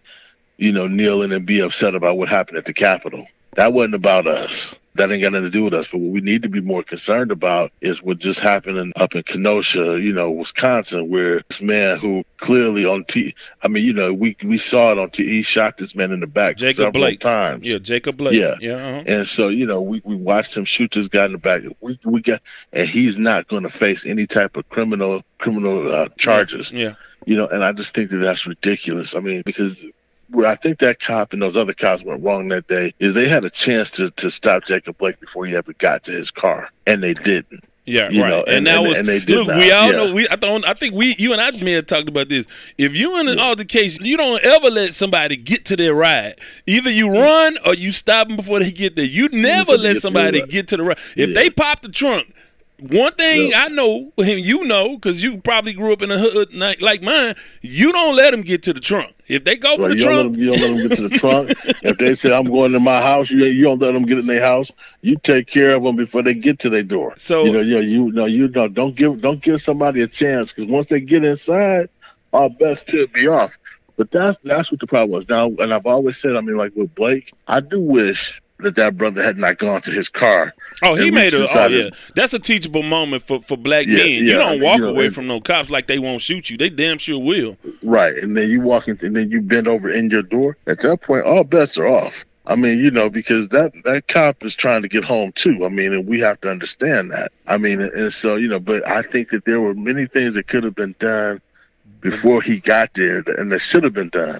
you know, kneeling and be upset about what happened at the Capitol. That wasn't about us. That ain't got nothing to do with us. But what we need to be more concerned about is what just happened up in Kenosha, you know, Wisconsin, where this man who clearly on T, I mean, you know, we we saw it on T. He shot this man in the back Jacob several Blake. times. Yeah, Jacob Blake. Yeah. Yeah. uh-huh. And so, you know, we, we watched him shoot this guy in the back. We we got, and he's not going to face any type of criminal criminal uh, charges. Yeah. You know, and I just think that that's ridiculous. I mean, because where I think that cop and those other cops went wrong that day is they had a chance to to stop Jacob Blake before he ever got to his car, and they didn't. Yeah, You right. know, and, and- that and- was and look. not, We all yeah. know. We I don't. I think we, you and I, may have talked about this. If you in an altercation, you don't ever let somebody get to their ride. Either you mm. run or you stop them before they get there. You never let somebody get to the ride. If Yeah. they pop the trunk. One thing I know, [laughs] and you know, because you probably grew up in a hood like, like mine, you don't let them get to the trunk. If they go for Right, the you, trunk, them, you don't let them get to the trunk. [laughs] if they say I'm going to my house, you you don't let them get in their house. You take care of them before they get to their door. So- you know, you know, you know, you know, don't give don't give somebody a chance because once they get inside, our best could be off. But that's that's what the problem was. Now, and I've always said, I mean, like with Blake, I do wish that that brother had not gone to his car. Oh, he made a. Oh, yeah. That's a teachable moment for, for black Yeah, men. you yeah, I don't walk you know, away from no cops like they won't shoot you. They damn sure will. Right, and then you walk in, and then you bend over in your door. At that point, all bets are off. I mean, you know, because that that cop is trying to get home too. I mean, and we have to understand that. I mean, and so you know, but I think that there were many things that could have been done before he got there, and that should have been done.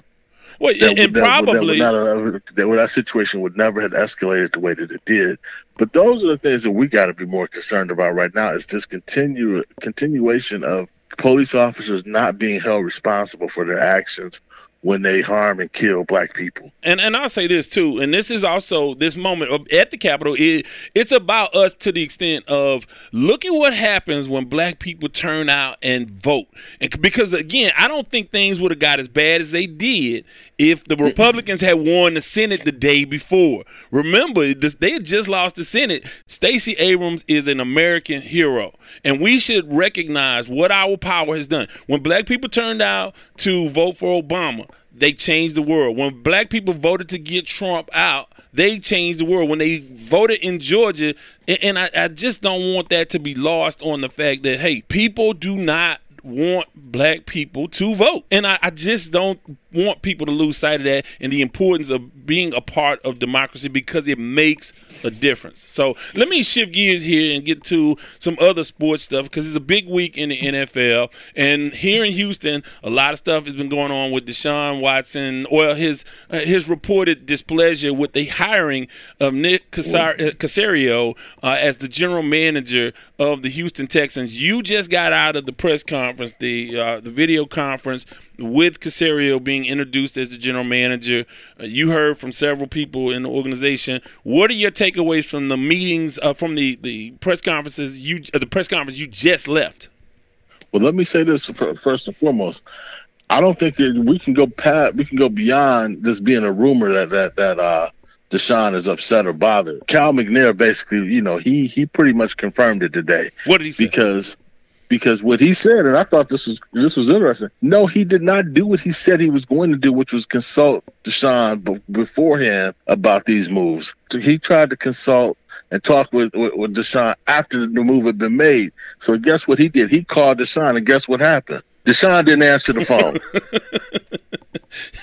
Well, That and, that probably that, would have, that, would- situation would never have escalated the way that it did. But those are the things that we got to be more concerned about right now. Is this continue continuation of police officers not being held responsible for their actions when they harm and kill black people. and and I'll say this too, and this is also this moment at the Capitol. It, it's about us to the extent of look at what happens when black people turn out and vote. And because again, I don't think things would have got as bad as they did if the Republicans had won the Senate the day before. Remember, this, they had just lost the Senate. Stacey Abrams is an American hero, and we should recognize what our power has done. When black people turned out to vote for Obama, they changed the world. When black people voted to get Trump out, they changed the world. When they voted in Georgia, and, and I, I just don't want that to be lost on the fact that hey, people do not want black people to vote. And I, I just don't want people to lose sight of that and the importance of being a part of democracy because it makes a difference. So let me shift gears here and get to some other sports stuff because it's a big week in the NFL. And here in Houston, a lot of stuff has been going on with Deshaun Watson, or his uh, his reported displeasure with the hiring of Nick uh, Caserio uh, as the general manager of the Houston Texans. You just got out of the press conference, the uh, the video conference with Caserio being introduced as the general manager. Uh, you heard from several people in the organization. What are your takeaways from the meetings, uh, from the, the press conferences you uh, the press conference you just left? Well, let me say this first and foremost. I don't think that we can go past, we can go beyond this being a rumor that that that uh, Deshaun is upset or bothered. Cal McNair basically, you know, he he pretty much confirmed it today. What did he say? Because because what he said, and I thought this was this was interesting. No, he did not do what he said he was going to do, which was consult Deshaun b- beforehand about these moves. So he tried to consult and talk with, with, with Deshaun after the move had been made. So guess what he did? He called Deshaun, and guess what happened? Deshaun didn't answer the phone. [laughs]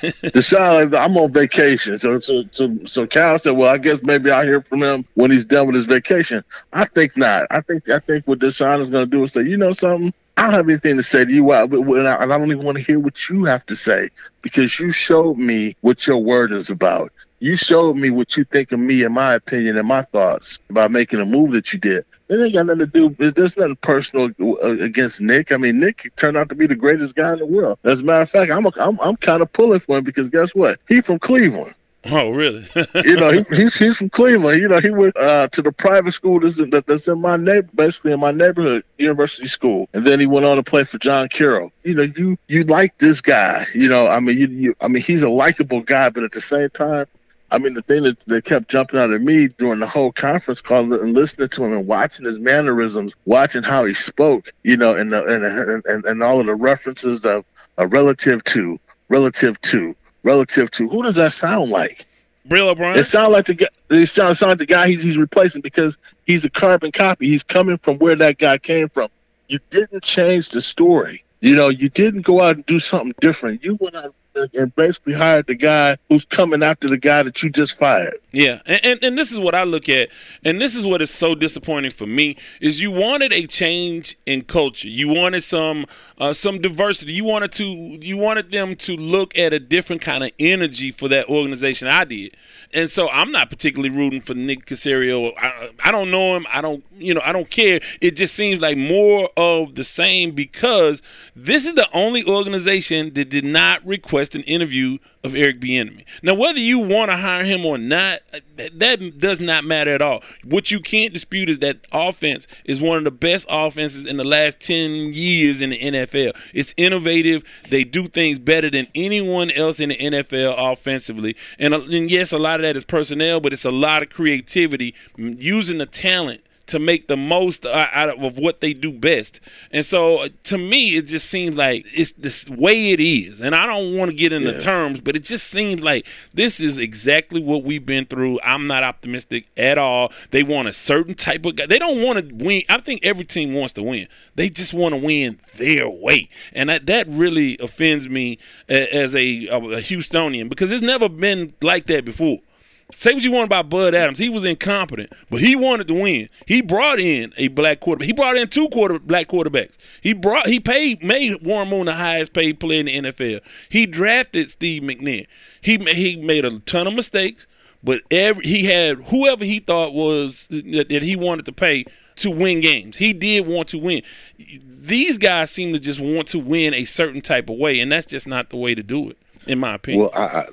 Deshaun, I'm on vacation. So, so, so, so Cal said, "Well, I guess maybe I'll hear from him when he's done with his vacation." I think not. I think I think what Deshaun is going to do is say, "You know something." I don't have anything to say to you, and I don't even want to hear what you have to say because you showed me what your word is about. You showed me what you think of me and my opinion and my thoughts about making a move that you did. It ain't got nothing to do. There's nothing personal uh, against Nick. I mean, Nick turned out to be the greatest guy in the world. As a matter of fact, I'm a, I'm, I'm kind of pulling for him because guess what? He from Cleveland. Oh, really? [laughs] you know, he, he's he's from Cleveland. You know, he went uh, to the private school that's in, that's in my neighbor, basically in my neighborhood, university school, and then he went on to play for John Carroll. You know, you you like this guy. You know, I mean, you, you I mean, he's a likable guy, but at the same time, I mean, the thing that, that kept jumping out at me during the whole conference call and listening to him and watching his mannerisms, watching how he spoke, you know, and the, and, and and all of the references of a relative to, relative to, relative to. Who does that sound like? Bill O'Brien. It sounds like the guy. It sounds like the guy he's, he's replacing because he's a carbon copy. He's coming from where that guy came from. You didn't change the story. You know, you didn't go out and do something different. You went out and basically hired the guy who's coming after the guy that you just fired. Yeah, and, and, and this is what I look at, and this is what is so disappointing for me is you wanted a change in culture. You wanted some uh, some diversity. You wanted to you wanted them to look at a different kind of energy for that organization. I did, and so I'm not particularly rooting for Nick Caserio. I, I don't know him. I don't you know I don't care. It just seems like more of the same because this is the only organization that did not request an interview of Eric Bieniemy. Now, whether you want to hire him or not, that does not matter at all. What you can't dispute is that offense is one of the best offenses in the last 10 years in the NFL. It's innovative. They do things better than anyone else in the NFL offensively. And, uh, and yes, a lot of that is personnel, but it's a lot of creativity using the talent to make the most out of what they do best. And so uh, to me, it just seems like it's this way it is. And I don't want to get into yeah. terms, but it just seems like this is exactly what we've been through. I'm not optimistic at all. They want a certain type of guy. They don't want to win. I think every team wants to win. They just want to win their way. And that, that really offends me as a, a Houstonian because it's never been like that before. Say what you want about Bud Adams. He was incompetent, but he wanted to win. He brought in a black quarterback. He brought in two quarter black quarterbacks. He brought he paid made Warren Moon the highest paid player in the NFL. He drafted Steve McNair. He he made a ton of mistakes, but every he had whoever he thought was that he wanted to pay to win games. He did want to win. These guys seem to just want to win a certain type of way, and that's just not the way to do it, in my opinion. Well, I, I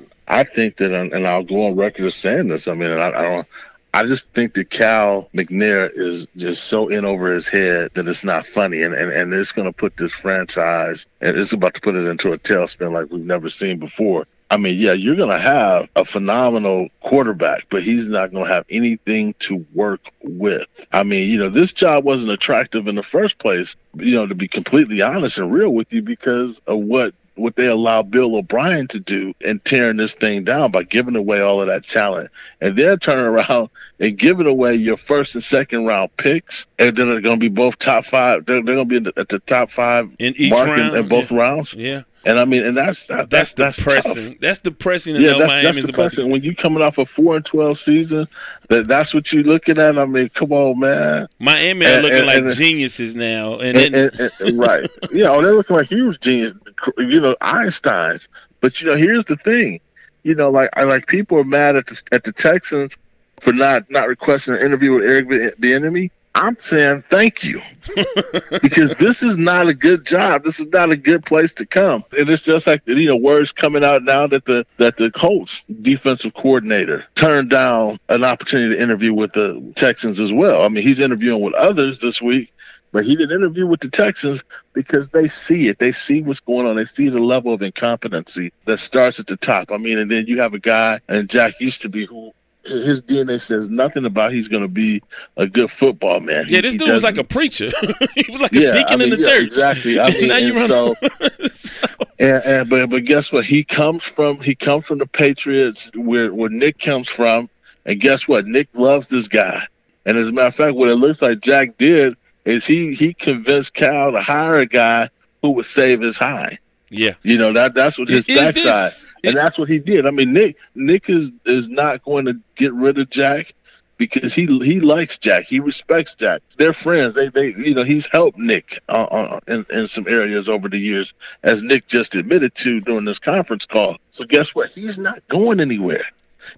think that, and I'll go on record as saying this. I mean, I, I don't. I just think that Cal McNair is just so in over his head that it's not funny, and and, and it's going to put this franchise and it's about to put it into a tailspin like we've never seen before. I mean, yeah, you're going to have a phenomenal quarterback, but he's not going to have anything to work with. I mean, you know, this job wasn't attractive in the first place, you know, to be completely honest and real with you because of what what they allow Bill O'Brien to do and tearing this thing down by giving away all of that talent, and then turning around and giving away your first and second round picks, and then they're going to be both top five. They're, they're going to be at the top five In each mark in- round, in, both yeah. rounds. Yeah. And I mean, and that's that's That's, that's, depressing. tough. That's depressing to Yeah, know that's, Miami's that's depressing. to, When you coming off a four and twelve season, that that's what you're looking at. I mean, come on, man. Miami are looking and- like and- geniuses now, and, And, then and- and- right. [laughs] Yeah, oh, they're looking like huge genius, you know, Einsteins. But you know, here's the thing. You know, like I like people are mad at the at the Texans for not not requesting an interview with Eric Bieniemy. I'm saying thank you [laughs] because this is not a good job. This is not a good place to come. And it's just like you know, words coming out now that the that the Colts defensive coordinator turned down an opportunity to interview with the Texans as well. I mean, he's interviewing with others this week, but he didn't interview with the Texans because they see it. They see what's going on. They see the level of incompetency that starts at the top. I mean, and then you have a guy, and Jack used to be who his DNA says nothing about he's going to be a good football man. yeah, this dude was like a preacher. [laughs] he was like Yeah, a deacon I mean, in the yeah, church. exactly. I [laughs] mean, and [laughs] so- And, and but but guess what? He comes from he comes from the Patriots where where Nick comes from, and guess what? Nick loves this guy. And as a matter of fact, what it looks like Jack did is he he convinced Cal to hire a guy who would save his high. Yeah, You know that that's what his Is this- backside, and that's what he did. I mean, Nick Nick is is not going to get rid of Jack because he he likes Jack. He respects Jack. They're friends. They they you know he's helped Nick uh, uh, in in some areas over the years, as Nick just admitted to during this conference call. So guess what? He's not going anywhere.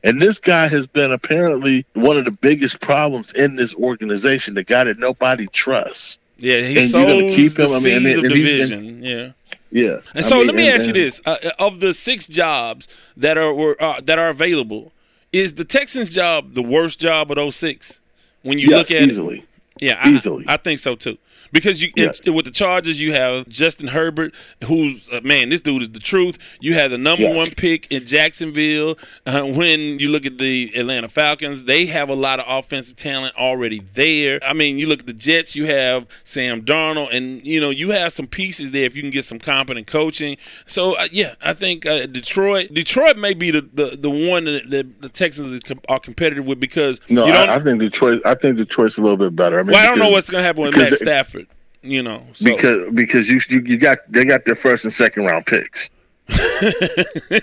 And this guy has been apparently one of the biggest problems in this organization. The guy that nobody trusts. Yeah. He And you're gonna sows keep the him, I mean, and- seeds of and been- division. yeah. Yeah. And so mean, let me ask you this: uh, of the six jobs that are were, uh, that are available, is the Texans' job the worst job of those six? When you Yes, look at easily. it, yeah, I- Easily. I, think so too. Because you Yeah. it- with the Chargers, you have Justin Herbert, who's uh, man, this dude is the truth. You have the number Yeah. one pick in Jacksonville. Uh, when you look at the Atlanta Falcons, they have a lot of offensive talent already there. I mean, you look at the Jets, you have Sam Darnold, and you know you have some pieces there if you can get some competent coaching. So uh, yeah, I think uh, Detroit, Detroit may be the the, the one that, that the Texans are competitive with because No. I, I think Detroit. I think Detroit's a little bit better. I mean, well, I don't know what's going to happen with Matt they- Stafford. You know, so. because because you, you got they got their first and second round picks. [laughs] I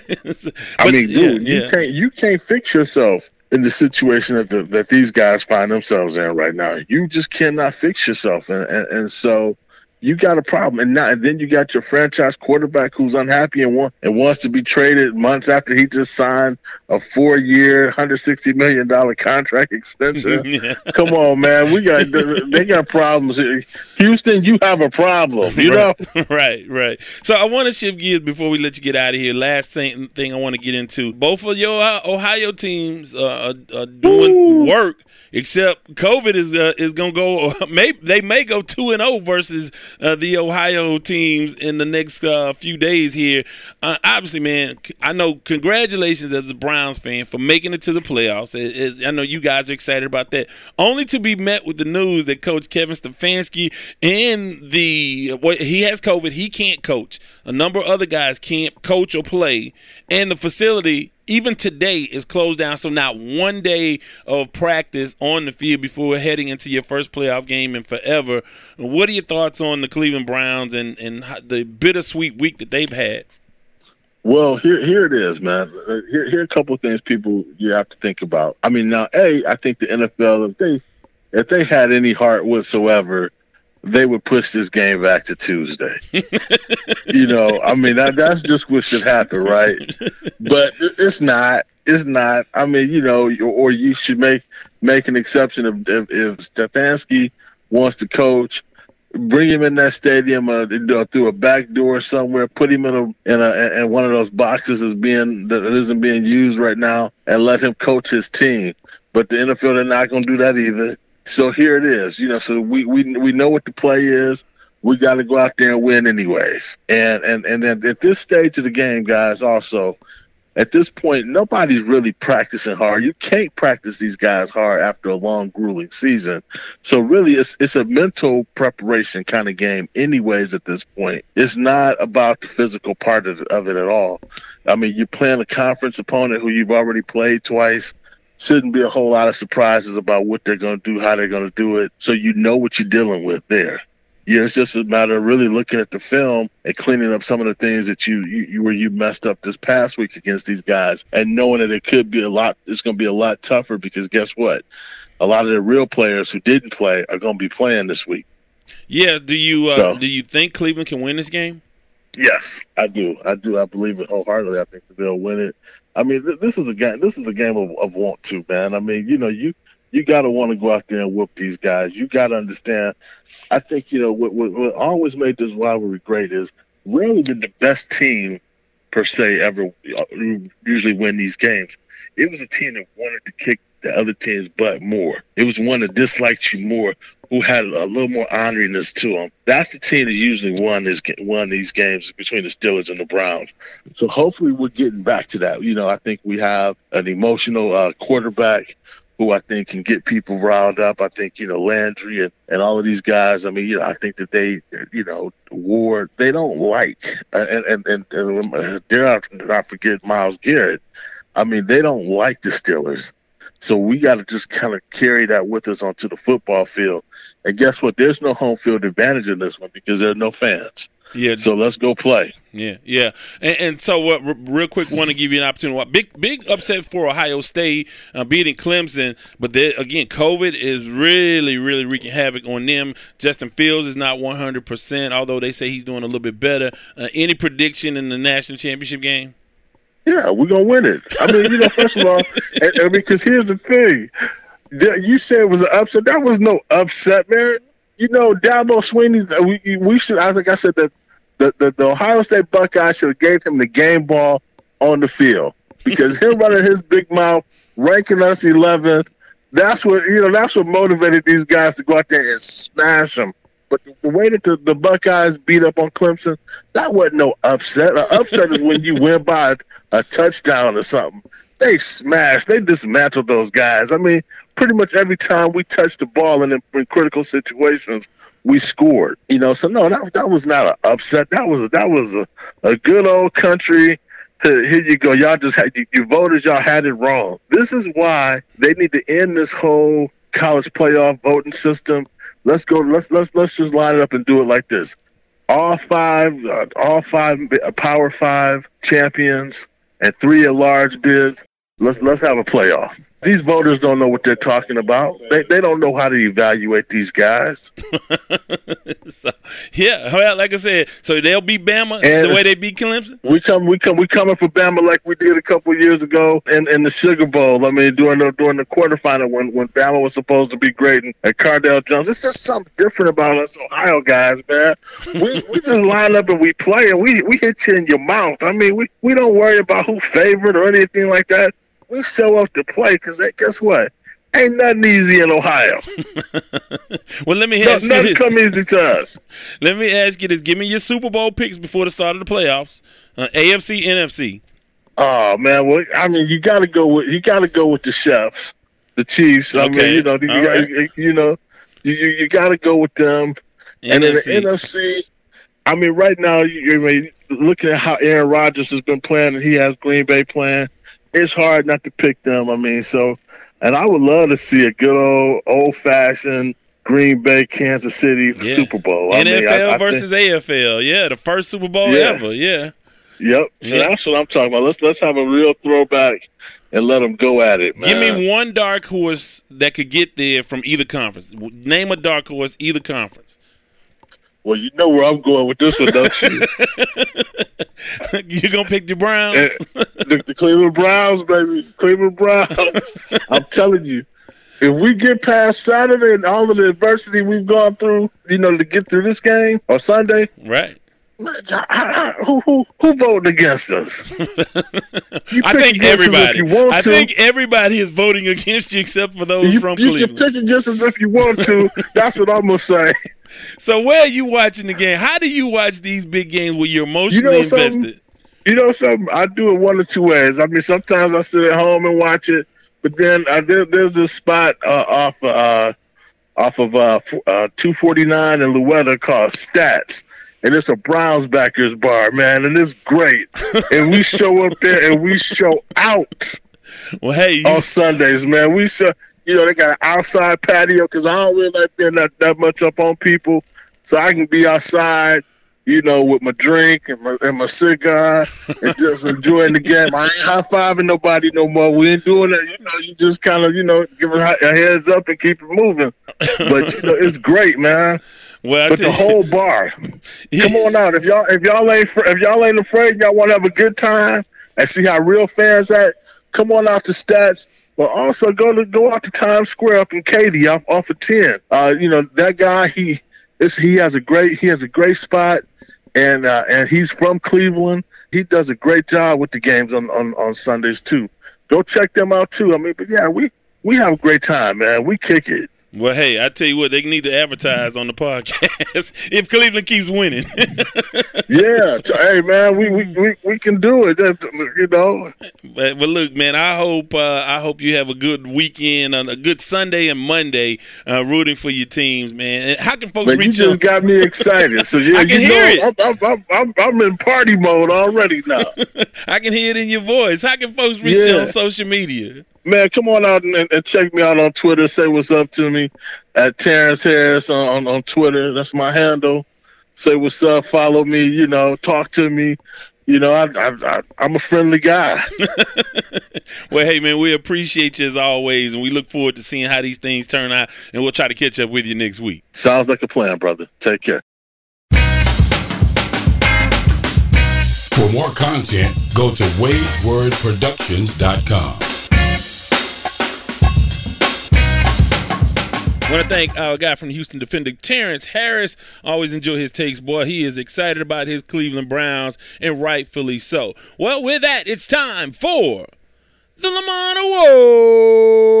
But, mean, dude, yeah, you yeah. can't you can't fix yourself in the situation that the, that these guys find themselves in right now. You just cannot fix yourself, and and, and so you got a problem. And now and then you got your franchise quarterback who's unhappy and want and wants to be traded months after he just signed a four year, hundred sixty million dollar contract [laughs] extension. [laughs] Yeah. Come on, man. We got they got problems. here. Houston, you have a problem. You know. [laughs] right, right. So I want to shift gears before we let you get out of here. Last thing, thing I want to get into: both of your Ohio teams uh, are, are doing work. Except COVID is uh, is gonna go. May they may go two and zero versus uh, the Ohio teams in the next uh, few days here. Uh, obviously, man, I know. Congratulations as a Browns fan for making it to the playoffs. It- it's- I know you guys are excited about that. Only to be met with the news that Coach Kevin Stefanski and the what he has COVID, he can't coach. A number of other guys can't coach or play, and the facility even today is closed down. So not one day of practice on the field before heading into your first playoff game in forever. What are your thoughts on the Cleveland Browns and and the bittersweet week that they've had? Well, here here it is, man. Here here are a couple of things people you have to think about. I mean, now, a I think the NFL if they if they had any heart whatsoever, they would push this game back to Tuesday. you know, I mean that that's just what should happen, right? But it's not. It's not. I mean, you know, or you should make make an exception if if, if Stefanski wants to coach bring him in that stadium uh, through a back door somewhere, put him in a in a in one of those boxes that's being that isn't being used right now, and let him coach his team. But the NFL they're not going to do that either. So here it is, you know. So we we we know what the play is. We got to go out there and win anyways. And and and then at this stage of the game, guys, also. at this point, nobody's really practicing hard. You can't practice these guys hard after a long, grueling season. So really, it's it's a mental preparation kind of game, anyways. At this point, it's not about the physical part of, of it at all. I mean, you're playing a conference opponent who you've already played twice. Shouldn't be a whole lot of surprises about what they're going to do, how they're going to do it. So you know what you're dealing with there. Yeah, it's just a matter of really looking at the film and cleaning up some of the things that you, you, you where you messed up this past week against these guys, and knowing that it could be a lot. It's going to be a lot tougher because guess what? A lot of the real players who didn't play are going to be playing this week. Yeah. Do you uh, So- do you think Cleveland can win this game? Yes, I do. I do. I believe it wholeheartedly. I think they'll win it. I mean, th- this is a game. This is a game of, of want to, man. I mean, you know, you you got to want to go out there and whoop these guys. You got to understand. I think you know what, what what always made this rivalry great is rarely did the best team per se ever uh, usually win these games. It was a team that wanted to kick the other team's butt more. It was one that disliked you more, who had a little more honoriness to them. That's the team that usually won this won these games between the Steelers and the Browns. So hopefully we're getting back to that. You know, I think we have an emotional uh, quarterback who I think can get people riled up. I think you know Landry and, and all of these guys. I mean, you know, I think that they, you know, Ward, they don't like, and and and, and dare I not forget Myles Garrett. I mean, they don't like the Steelers. So we got to just kind of carry that with us onto the football field. And guess what? There's no home field advantage in this one because there are no fans. Yeah. So let's go play. Yeah, yeah, and, and so what? real quick, want to give you an opportunity. What big, big upset for Ohio State uh, beating Clemson, but they, again, COVID is really, really wreaking havoc on them. Justin Fields is not one hundred percent, although they say he's doing a little bit better. Uh, any prediction in the national championship game? Yeah, we're gonna win it. I mean, you know, first of all, [laughs] and, and because here's the thing, you said it was an upset. That was no upset, man. You know, Dabo Swinney. uh, We we should. I think I said that the, the the Ohio State Buckeyes should have gave him the game ball on the field because him [laughs] running his big mouth, ranking us 11th. That's what you know. That's what motivated these guys to go out there and smash them. But the, the way that the, the Buckeyes beat up on Clemson, that wasn't no upset. An upset is when you win by a, touchdown or something. They smashed, they dismantled those guys. I mean, pretty much every time we touched the ball in, in critical situations, we scored. You know, so no, that that was not an upset. That was that was a, a good old country. Here here you go. Y'all just had you, you voters. Y'all had it wrong. This is why they need to end this whole college playoff voting system. Let's go. Let's let's let's just line it up and do it like this. All five, uh, all five uh, Power Five champions and three at large bids. Let's let's have a playoff. These voters don't know what they're talking about. They they don't know how to evaluate these guys. [laughs] so, yeah, well, like I said, so they'll beat Bama And- the way they beat Clemson. We come, we come, we coming for Bama like we did a couple years ago in, in the Sugar Bowl. I mean, during the during the quarterfinal when when Bama was supposed to be great and, and Cardale Jones. It's just something different about us Ohio guys, man. We we just line up and we play and we we hit you in your mouth. I mean, we we don't worry about who favored or anything like that. We show up to play because guess what? Ain't nothing easy in Ohio. [laughs] Well, let me No, ask you nothing this. come easy to us. [laughs] Let me ask you this. Give me your Super Bowl picks before the start of the playoffs. Uh, AFC, NFC. Oh man, well, I mean, you got to go with you got to go with the chefs, the Chiefs. I Okay, mean, you know, you, got, right. you know, you you, got to go with them. And in the NFC. NFC, I mean, right now, you, I mean, looking at how Aaron Rodgers has been playing, and he has Green Bay playing, it's hard not to pick them. I mean, so, and I would love to see a good old old fashioned Green Bay Kansas City Yeah. Super Bowl. I NFL mean, I- I think- versus AFL. Yeah, the first Super Bowl Yeah. ever. Yeah. Yep. So Yeah. that's what I'm talking about. Let's let's have a real throwback and let them go at it, man. Give me one dark horse that could get there from either conference. Name a dark horse, either conference. Well, you know where I'm going with this one, don't you? [laughs] [laughs] you gonna pick the Browns? [laughs] The, the Cleveland Browns, baby. Cleveland Browns. [laughs] I'm telling you, if we get past Saturday and all of the adversity we've gone through, you know, to get through this game or Sunday, right. man, I- I- who who who voted against us? I think everybody. If you want I think everybody is voting against you except for those you, from you Cleveland. can pick against us if you want to. That's what I'm gonna say. So where are you watching the game? How do you watch these big games where you're emotionally something? invested? You know something? I do it one or two ways. I mean, sometimes I sit at home and watch it, but then uh, there, there's this spot uh, off uh, off of uh, uh, 249 and Louetta called Stats. And it's a Browns backers bar, man, and it's great. [laughs] and we show up there and we show out. Well, hey, you- on Sundays, man, we show. You know, they got an outside patio because I don't really like being that, that much up on people, so I can be outside you know, with my drink and my, and my cigar and just enjoying the game. I ain't high fiving nobody no more. We ain't doing that. You know, you just kind of, you know, give a, a heads up and keep it moving. But you know, it's great, man. Well, but the whole [laughs] bar, come on out. If y'all, if y'all ain't, if y'all ain't afraid, y'all want to have a good time and see how real fans act. Come on out to Stats. But also go to go out to Times Square up in Katy off off of ten. Uh, you know that guy. He he has a great he has a great spot, and uh, and he's from Cleveland. He does a great job with the games on, on, on Sundays too. Go check them out too. I mean, but yeah, we we have a great time, man. We kick it. Well, hey, I tell you what, they need to advertise on the podcast [laughs] if Cleveland keeps winning. [laughs] Yeah, hey man, we, we, we, we can do it. You know, But, but look, man, I hope uh, I hope you have a good weekend, a good Sunday and Monday, uh, rooting for your teams, man. How can folks man, you reach you? just got me excited. So [laughs] yeah, I can you hear know, it. I'm, I'm, I'm, I'm in party mode already now. I can hear it in your voice. How can folks reach you on social media? Man, come on out and, and check me out on Twitter. Say what's up to me at Terrence Harris on, on, on Twitter. That's my handle. Say what's up. Follow me. You know, talk to me. You know, I, I, I, I'm a friendly guy. [laughs] [laughs] Well, hey, man, we appreciate you as always, and we look forward to seeing how these things turn out, and we'll try to catch up with you next week. Sounds like a plan, brother. Take care. For more content, go to wadewordproductions.com. want to thank our guy from Houston Defender, Terrence Harris. Always enjoy his takes, boy. He is excited about his Cleveland Browns, and rightfully so. Well, with that, it's time for the Lamont Award.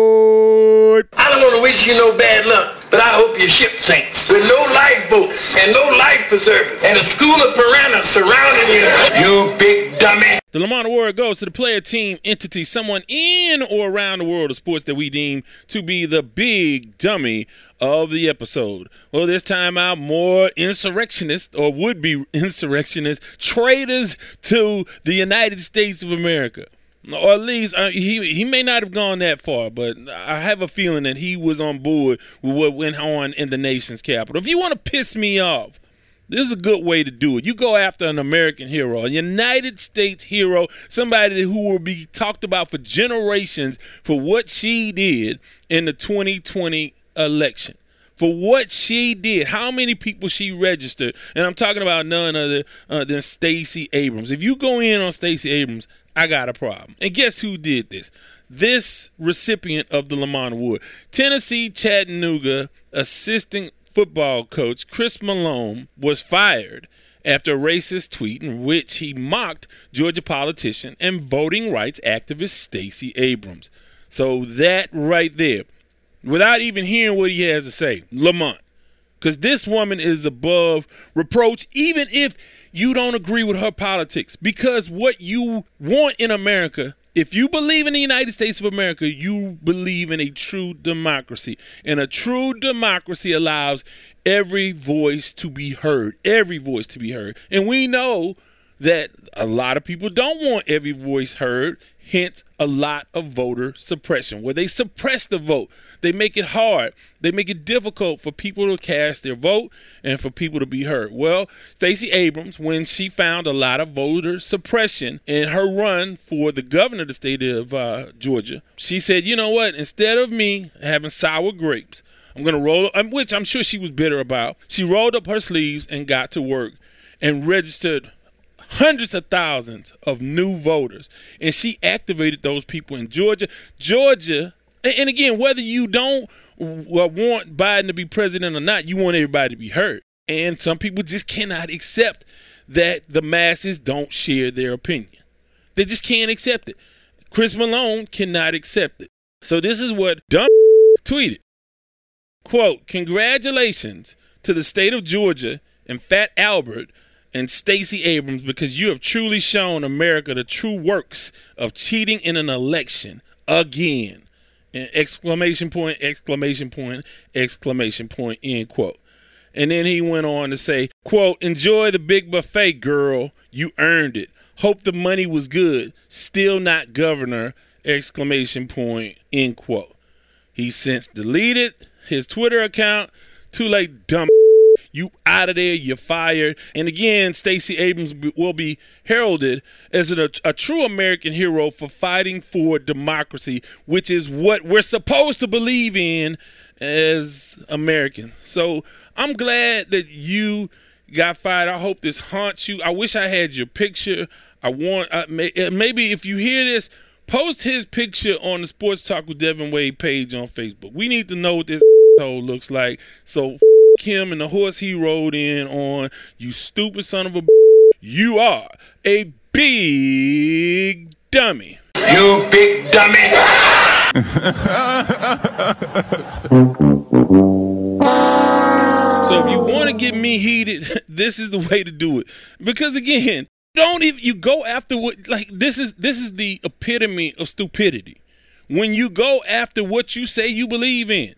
I don't want to wish you no bad luck, but I hope your ship sinks with no lifeboat and no life preserver and a school of piranhas surrounding you. You big dummy. The Lamont Award goes to the player, team, entity, someone in or around the world of sports that we deem to be the big dummy of the episode. Well, this time out, more insurrectionists or would be insurrectionists, traitors to the United States of America. Or at least uh, he he may not have gone that far, but I have a feeling that he was on board with what went on in the nation's capital. If you want to piss me off, this is a good way to do it. You go after an American hero, a United States hero, somebody who will be talked about for generations for what she did in the 2020 election. For what she did, how many people she registered, and I'm talking about none other uh, than Stacey Abrams. If you go in on Stacey Abrams, I got a problem. And guess who did this? This recipient of the Lamont Award, Tennessee Chattanooga assistant football coach Chris Malone was fired after a racist tweet in which he mocked Georgia politician and voting rights activist Stacey Abrams. So that right there, without even hearing what he has to say, Lamont, because this woman is above reproach, even if you don't agree with her politics. Because what you want in America, if you believe in the United States of America, you believe in a true democracy. And a true democracy allows every voice to be heard, every voice to be heard. And we know that a lot of people don't want every voice heard, hence a lot of voter suppression, where they suppress the vote. They make it hard. They make it difficult for people to cast their vote and for people to be heard. Well, Stacey Abrams, when she found a lot of voter suppression in her run for the governor of the state of uh, Georgia, she said, you know what? Instead of me having sour grapes, I'm going to roll, um, which I'm sure she was bitter about. She rolled up her sleeves and got to work and registered hundreds of thousands of new voters. And she activated those people in georgia. Georgia and, again whether you don't uh, want biden to be president or not you want everybody to be heard. And some people just cannot accept that the masses don't share their opinion. They just can't accept it. Chris malone cannot accept it. So this is what dumb [laughs] tweeted. Quote congratulations to the state of georgia and fat albert and Stacey Abrams because you have truly shown America the true works of cheating in an election again. And exclamation point, exclamation point, exclamation point, end quote. And then he went on to say, quote, enjoy the big buffet, girl. You earned it. Hope the money was good. Still not governor, exclamation point, end quote. He since deleted his Twitter account. Too late, dumb. You out of there. You're fired. And again, Stacey Abrams will be heralded as a, a true American hero for fighting for democracy, which is what we're supposed to believe in as Americans. So I'm glad that you got fired. I hope this haunts you. I wish I had your picture. I want uh, may, maybe if you hear this, post his picture on the Sports Talk with Devan Wade page on Facebook. We need to know what this [laughs] looks like. So him and the horse he rode in on. You stupid son of a. You are a big dummy. You big dummy. So if you want to get me heated, [laughs] this is the way to do it. Because again, don't even you go after what like this is this is the epitome of stupidity. When you go after what you say you believe in.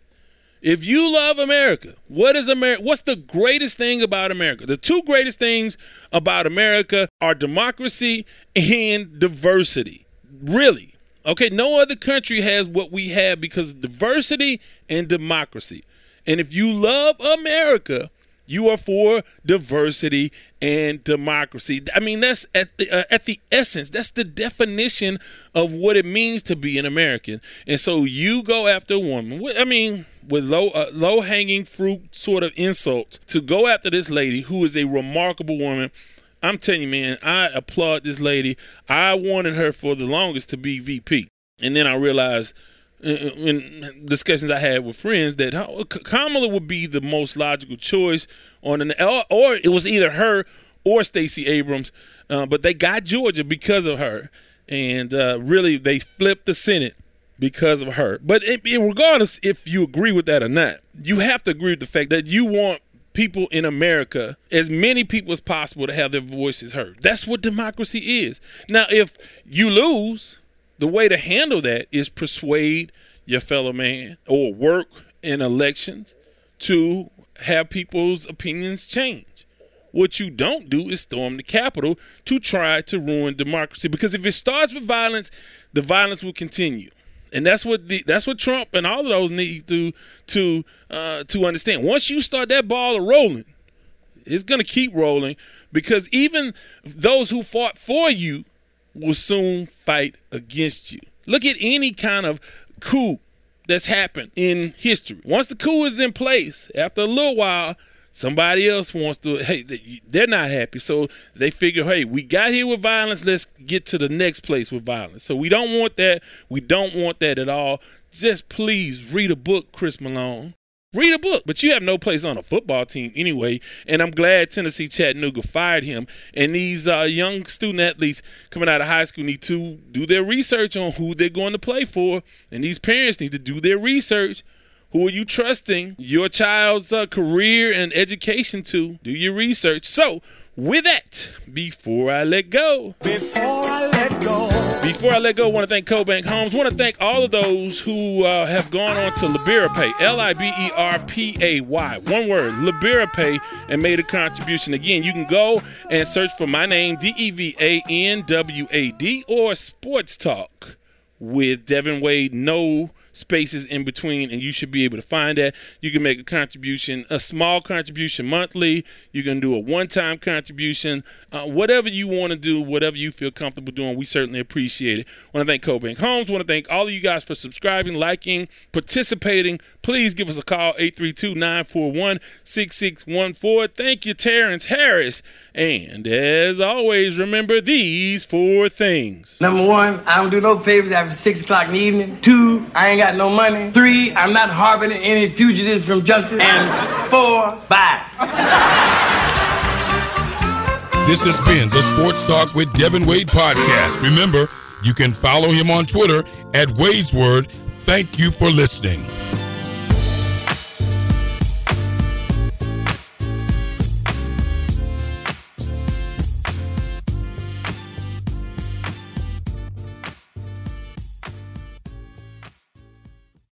If you love America, what is America? What's the greatest thing about America? The two greatest things about America are democracy and diversity. Really. Okay, no other country has what we have because diversity and democracy. And if you love America, you are for diversity and democracy. I mean, that's at the, uh, at the essence. That's the definition of what it means to be an American. And so you go after a woman. I mean, with low uh, low hanging fruit sort of insults to go after this lady who is a remarkable woman. I'm telling you, man, I applaud this lady. I wanted her for the longest to be VP, and then I realized in discussions I had with friends that Kamala would be the most logical choice on an or it was either her or Stacey Abrams, uh, but they got Georgia because of her, and uh, really they flipped the Senate because of her. But it, it, regardless if you agree with that or not, you have to agree with the fact that you want people in America, as many people as possible, to have their voices heard. That's what democracy is. Now, if you lose the way to handle that is persuade your fellow man or work in elections to have people's opinions change. What you don't do is storm the Capitol to try to ruin democracy. Because if it starts with violence, the violence will continue. And that's what the, that's what Trump and all of those need to to uh, to understand. Once you start that ball rolling, it's gonna keep rolling because even those who fought for you will soon fight against you. Look at any kind of coup that's happened in history. Once the coup is in place, after a little while, somebody else wants to, hey, they're not happy. So they figure, hey, we got here with violence, let's get to the next place with violence. So we don't want that. We don't want that at all. Just please read a book, Chris Malone. Read a book, but you have no place on a football team anyway. And I'm glad Tennessee Chattanooga fired him. And these uh, young student athletes coming out of high school need to do their research on who they're going to play for. And these parents need to do their research. Who are you trusting your child's uh, career and education to? Do your research. So, with that, before I let go, before I let go, before I let go, I want to thank CoBank Homes. I want to thank all of those who uh, have gone on to Liberapay, L I B E R P A Y, one word, Liberapay, and made a contribution. Again, you can go and search for my name, D E V A N W A D, or Sports Talk with Devan Wade. No spaces in between, and you should be able to find that. You can make a contribution, a small contribution monthly. You can do a one time contribution, uh, whatever you want to do, whatever you feel comfortable doing. We certainly appreciate it. Want to thank CoBank Homes. Want to thank all of you guys for subscribing, liking, participating. Please give us a call 832 941 6614. Thank you, Terrence Harris. And as always, remember these four things. Number one, I don't do no favors after 6 o'clock in the evening. Two, I ain't got no money. Three, I'm not harboring any fugitives from justice. And four, bye. This has been the Sports Talk with Devan Wade podcast. Remember, you can follow him on Twitter at Wade's Word. Thank you for listening.